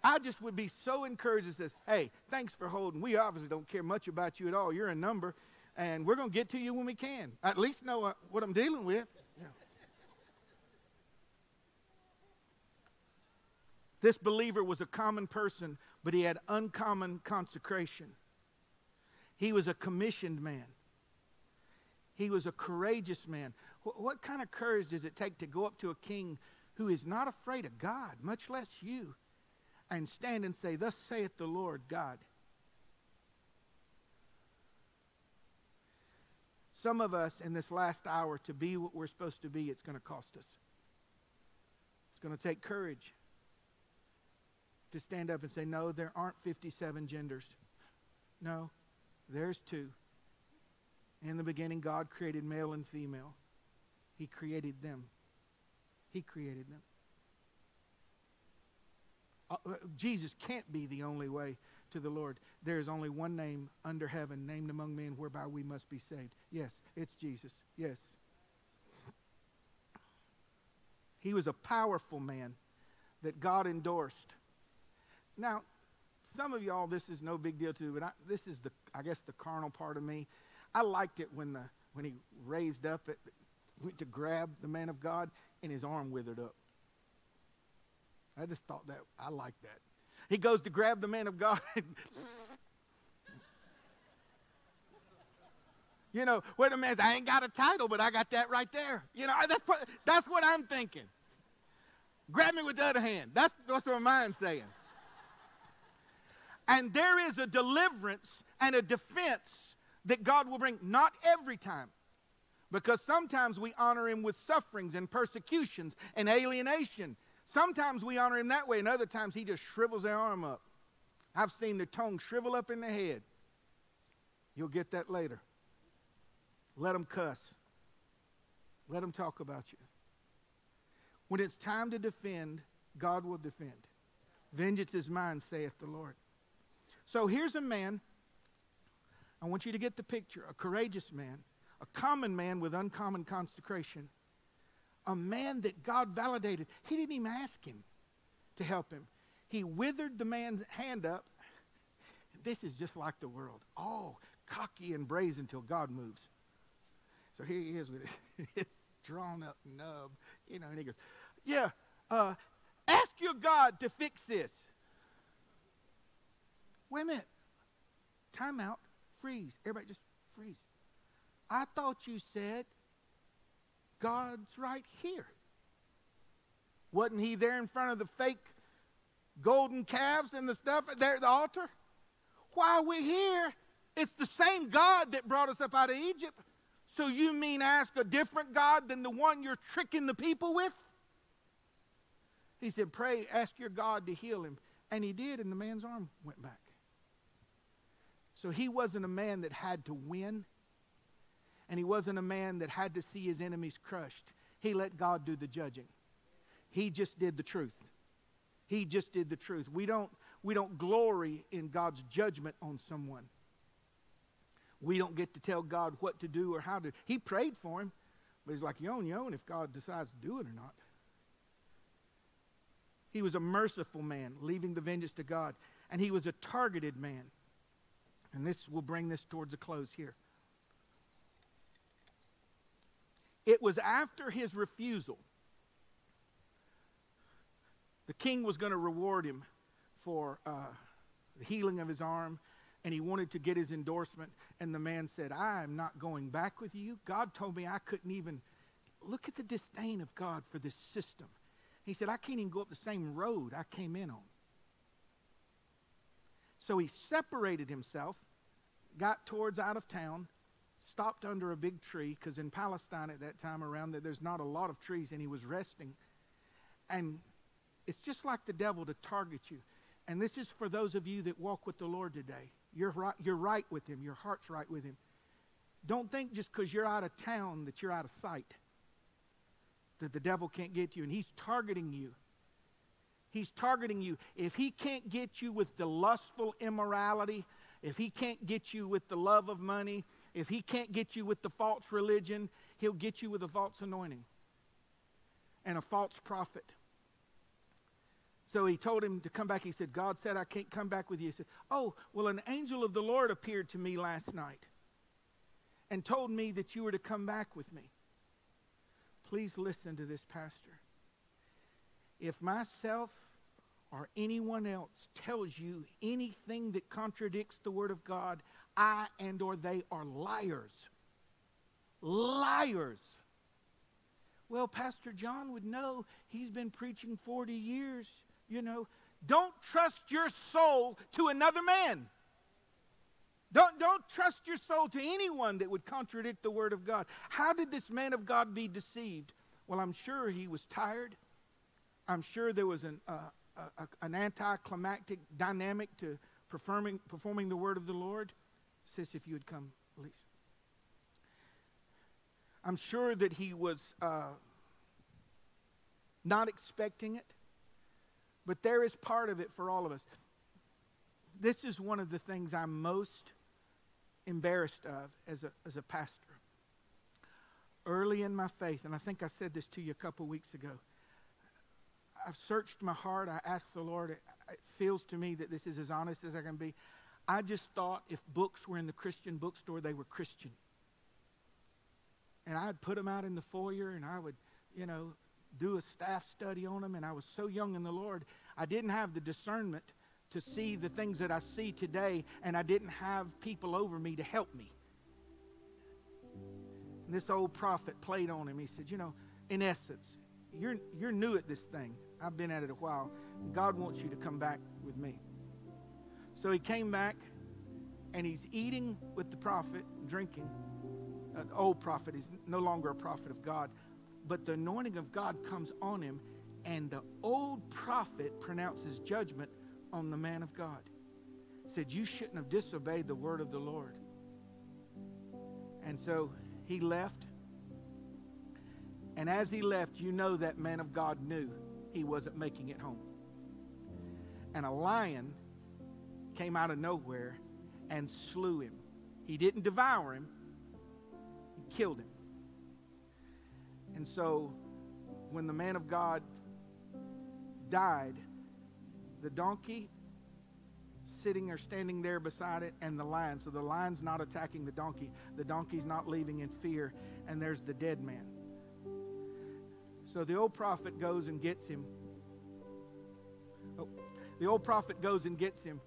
[SPEAKER 8] I just would be so encouraged to says, hey, thanks for holding. We obviously don't care much about you at all. You're a number and we're going to get to you when we can. At least know uh, what I'm dealing with. This believer was a common person, but he had uncommon consecration. He was a commissioned man. He was a courageous man. What, kind of courage does it take to go up to a king who is not afraid of God, much less you, and stand and say, Thus saith the Lord God? Some of us in this last hour, to be what we're supposed to be, it's going to cost us. It's going to take courage to stand up and say, No, there aren't 57 genders. No, there's two. In the beginning, God created male and female, He created them. He created them. Uh, uh Jesus can't be the only way to the Lord. There is only one name under heaven, named among men, whereby we must be saved. Yes, it's Jesus. Yes. He was a powerful man that God endorsed. Now, some of y'all, this is no big deal to, but I, this is the, I guess, the carnal part of me. I liked it when the when he raised up, it, went to grab the man of God, and his arm withered up. I just thought that I liked that. He goes to grab the man of God. you know, where the man's, I ain't got a title, but I got that right there. You know, that's, that's what I'm thinking. Grab me with the other hand. That's, that's what my mind's saying. And there is a deliverance and a defense that God will bring, not every time. Because sometimes we honor him with sufferings and persecutions and alienation Sometimes we honor him that way, and other times he just shrivels their arm up. I've seen the tongue shrivel up in the head. You'll get that later. Let them cuss. Let them talk about you. When it's time to defend, God will defend. Vengeance is mine, saith the Lord. So here's a man. I want you to get the picture a courageous man, a common man with uncommon consecration, a man that God validated. He didn't even ask him to help him. He withered the man's hand up. This is just like the world. All cocky and brazen until God moves. So here he is with his drawn up nub, you know, and he goes, Yeah, uh, ask your God to fix this. Wait a minute. Time out. Freeze. Everybody just freeze. I thought you said God's right here. Wasn't he there in front of the fake golden calves and the stuff there at the altar? While we're here, it's the same God that brought us up out of Egypt. So you mean ask a different God than the one you're tricking the people with? He said, Pray, ask your God to heal him. And he did, and the man's arm went back. So he wasn't a man that had to win, and he wasn't a man that had to see his enemies crushed. He let God do the judging. He just did the truth. He just did the truth. We don't, we don't glory in God's judgment on someone. We don't get to tell God what to do or how to. He prayed for him, but he's like, you own your own if God decides to do it or not. He was a merciful man, leaving the vengeance to God. And he was a targeted man. And this will bring this towards a close here. It was after his refusal. The king was going to reward him for uh, the healing of his arm, and he wanted to get his endorsement. And the man said, I am not going back with you. God told me I couldn't even. Look at the disdain of God for this system. He said, I can't even go up the same road I came in on. So he separated himself, got towards out of town, stopped under a big tree, because in Palestine at that time around there, there's not a lot of trees, and he was resting. And it's just like the devil to target you. And this is for those of you that walk with the Lord today. You're right, you're right with him, your heart's right with him. Don't think just because you're out of town that you're out of sight that the devil can't get you, and he's targeting you. He's targeting you. If he can't get you with the lustful immorality, if he can't get you with the love of money, if he can't get you with the false religion, he'll get you with a false anointing and a false prophet. So he told him to come back. He said, God said, I can't come back with you. He said, Oh, well, an angel of the Lord appeared to me last night and told me that you were to come back with me. Please listen to this, Pastor. If myself or anyone else tells you anything that contradicts the Word of God, I and or they are liars. Liars. Well, Pastor John would know he's been preaching 40 years. You know, don't trust your soul to another man. Don't, don't trust your soul to anyone that would contradict the Word of God. How did this man of God be deceived? Well, I'm sure he was tired. I'm sure there was an, uh, a, an anticlimactic dynamic to performing, performing the Word of the Lord. Sis, if you would come, please. I'm sure that he was uh, not expecting it, but there is part of it for all of us. This is one of the things I'm most embarrassed of as a, as a pastor. Early in my faith, and I think I said this to you a couple weeks ago, I've searched my heart. I asked the Lord, it, it feels to me that this is as honest as I can be. I just thought if books were in the Christian bookstore, they were Christian. And I'd put them out in the foyer and I would, you know, do a staff study on them. And I was so young in the Lord, I didn't have the discernment to see the things that I see today, and I didn't have people over me to help me. And this old prophet played on him. He said, You know, in essence, you're, you're new at this thing. I've been at it a while. God wants you to come back with me. So he came back, and he's eating with the prophet, drinking. Uh, the old prophet is no longer a prophet of God, but the anointing of God comes on him, and the old prophet pronounces judgment on the man of God. said, You shouldn't have disobeyed the word of the Lord. And so he left. And as he left, you know that man of God knew he wasn't making it home. And a lion came out of nowhere and slew him. He didn't devour him, he killed him. And so when the man of God died, the donkey sitting or standing there beside it, and the lion. So the lion's not attacking the donkey. The donkey's not leaving in fear, and there's the dead man. So the old prophet goes and gets him. Oh, the old prophet goes and gets him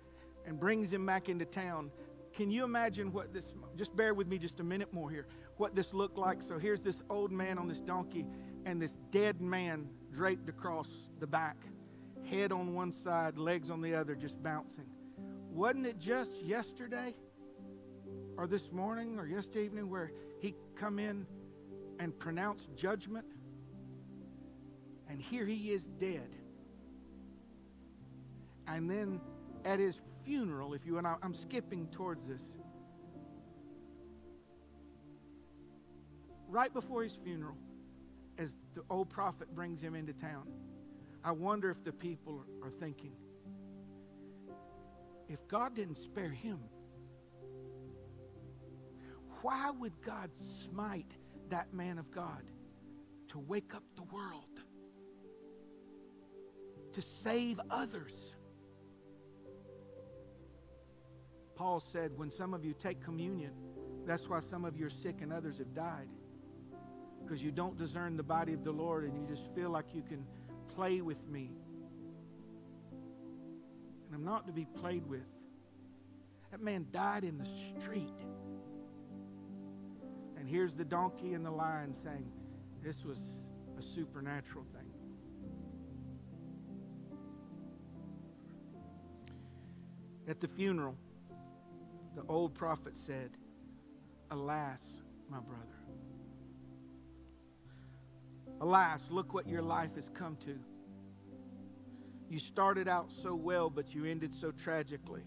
[SPEAKER 8] and brings him back into town. Can you imagine what this, just bear with me just a minute more here, what this looked like? So here's this old man on this donkey and this dead man draped across the back, head on one side, legs on the other, just bouncing. Wasn't it just yesterday or this morning or yesterday evening where he come in and pronounced judgment? And here he is dead. And then at his funeral, if you and I, I'm skipping towards this. Right before his funeral, as the old prophet brings him into town, I wonder if the people are thinking, if God didn't spare him, why would God smite that man of God to wake up the world, to save others? Paul said, when some of you take communion, that's why some of you are sick and others have died. Because you don't discern the body of the Lord and you just feel like you can play with me and I'm not to be played with. That man died in the street. And here's the donkey and the lion saying, This was a supernatural thing. At the funeral, the old prophet said, Alas, my brother. Alas, look what your life has come to. You started out so well, but you ended so tragically.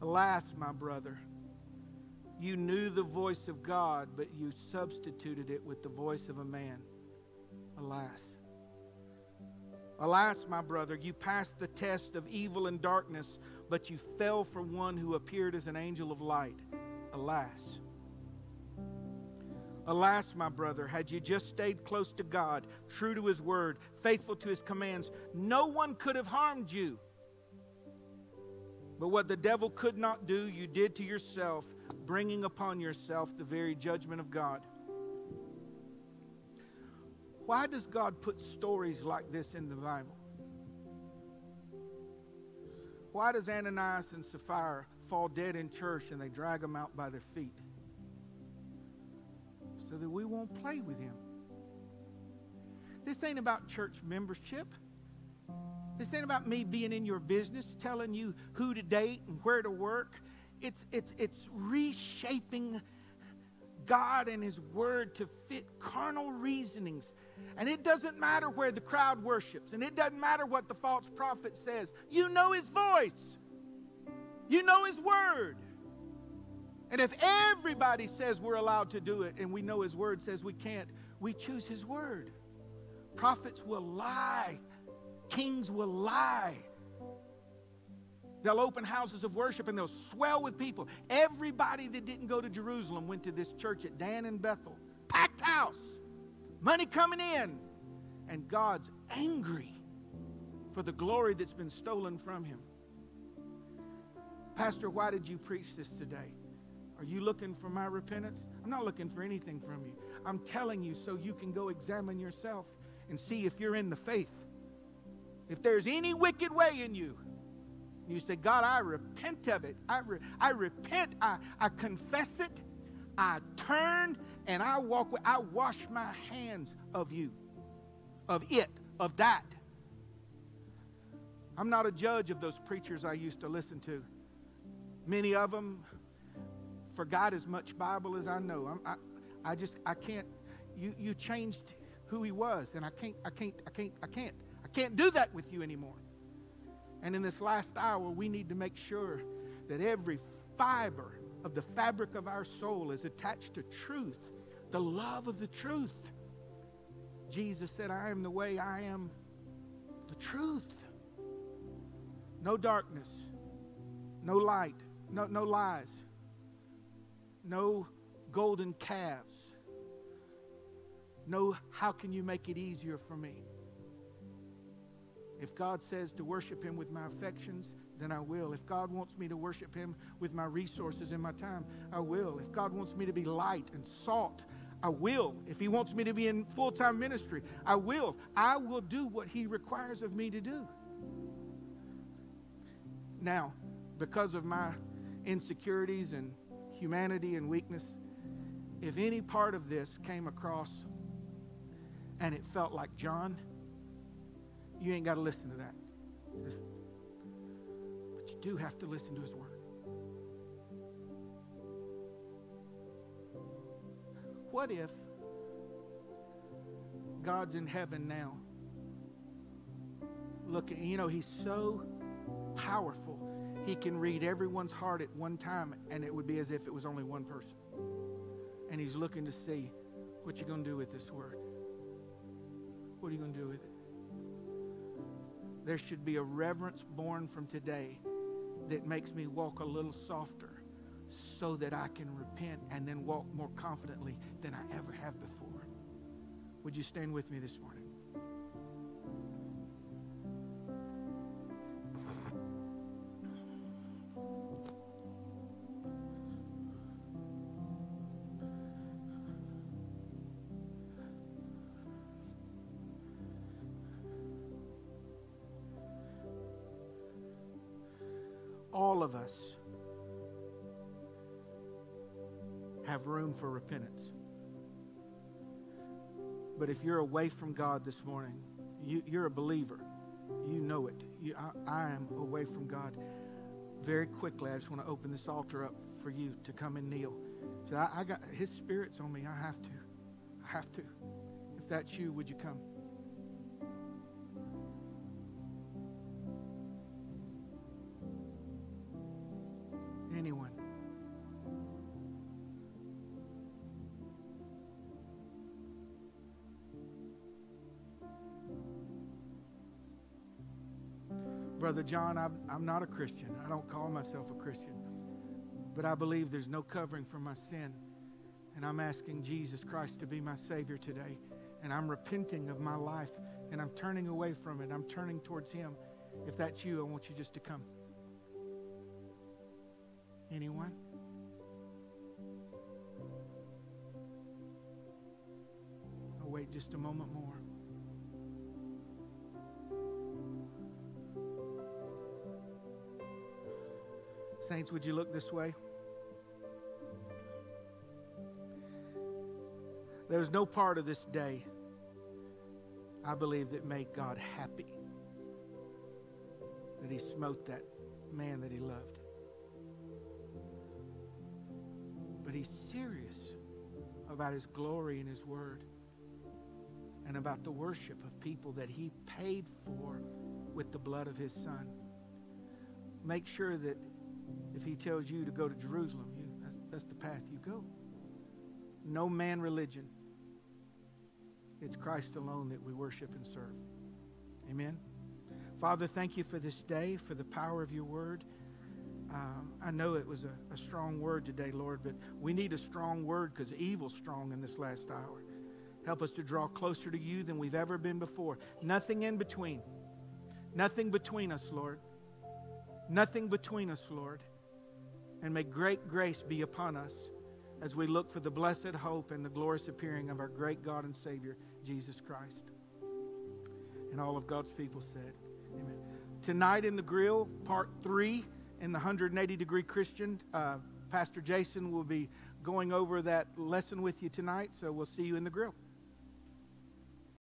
[SPEAKER 8] Alas, my brother, you knew the voice of God, but you substituted it with the voice of a man. Alas. Alas, my brother, you passed the test of evil and darkness, but you fell for one who appeared as an angel of light. Alas. Alas, my brother, had you just stayed close to God, true to His word, faithful to His commands, no one could have harmed you. But what the devil could not do, you did to yourself, bringing upon yourself the very judgment of God. Why does God put stories like this in the Bible? Why does Ananias and Sapphira fall dead in church and they drag them out by their feet? so that we won't play with him. This ain't about church membership. This ain't about me being in your business, telling you who to date and where to work. It's, it's, it's reshaping God and His Word to fit carnal reasonings. And it doesn't matter where the crowd worships, and it doesn't matter what the false prophet says. You know His voice, you know His Word. And if everybody says we're allowed to do it and we know His Word says we can't, we choose His Word. Prophets will lie, kings will lie. They'll open houses of worship and they'll swell with people. Everybody that didn't go to Jerusalem went to this church at Dan and Bethel. Packed house, money coming in. And God's angry for the glory that's been stolen from him. Pastor, why did you preach this today? Are you looking for my repentance? I'm not looking for anything from you. I'm telling you so you can go examine yourself and see if you're in the faith. If there's any wicked way in you, you say, God, I repent of it. I, re- I repent. I, I confess it. I turned and I walk. With, I wash my hands of you, of it, of that. I'm not a judge of those preachers I used to listen to. Many of them forgot as much Bible as I know. I'm, I, I just, I can't, you, you changed who he was, and I can't, I can't, I can't, I can't, I can't do that with you anymore. And in this last hour, we need to make sure that every fiber of the fabric of our soul is attached to truth, the love of the truth. Jesus said, I am the way, I am the truth. No darkness, no light, no, no lies, no golden calves, no how can you make it easier for me. If God says to worship Him with my affections, then I will. If God wants me to worship Him with my resources and my time, I will. If God wants me to be light and salt, I will. If He wants me to be in full time ministry, I will. I will do what He requires of me to do. Now, because of my insecurities and humanity and weakness, if any part of this came across and it felt like John, you ain't got to listen to that. Just, do have to listen to his word. What if God's in heaven now? Looking, you know, he's so powerful. He can read everyone's heart at one time, and it would be as if it was only one person. And he's looking to see what you're going to do with this word. What are you going to do with it? There should be a reverence born from today that makes me walk a little softer so that I can repent and then walk more confidently than I ever have before. Would you stand with me this morning? All of us have room for repentance. But if you're away from God this morning, you, are a believer. You know it. You, I, I am away from God. Very quickly, I just want to open this altar up for you to come and kneel. So I, I got His Spirit's on me. I have to. I have to. If that's you, would you come? Brother John, I'm, I'm not a Christian. I don't call myself a Christian. But I believe there's no covering for my sin. And I'm asking Jesus Christ to be my Savior today. And I'm repenting of my life. And I'm turning away from it. I'm turning towards Him. If that's you, I want you just to come. Anyone? I'll wait just a moment more. Saints, would you look this way? There's no part of this day, I believe, that made God happy that He smote that man that He loved. But he's serious about his glory and his word and about the worship of people that he paid for with the blood of his son. Make sure that if he tells you to go to Jerusalem, you, that's, that's the path you go. No man religion. It's Christ alone that we worship and serve. Amen. Father, thank you for this day, for the power of your word. Um, I know it was a, a, strong word today, Lord, but we need a strong word because evil's strong in this last hour. Help us to draw closer to you than we've ever been before. Nothing in between. Nothing between us, Lord. Nothing between us, Lord. And may great grace be upon us as we look for the blessed hope and the glorious appearing of our great God and Savior, Jesus Christ. And all of God's people said, Amen. Tonight in the grill, part three in the 180 Degree Christian. Uh, Pastor Jason will be going over that lesson with you tonight, so we'll see you in the grill.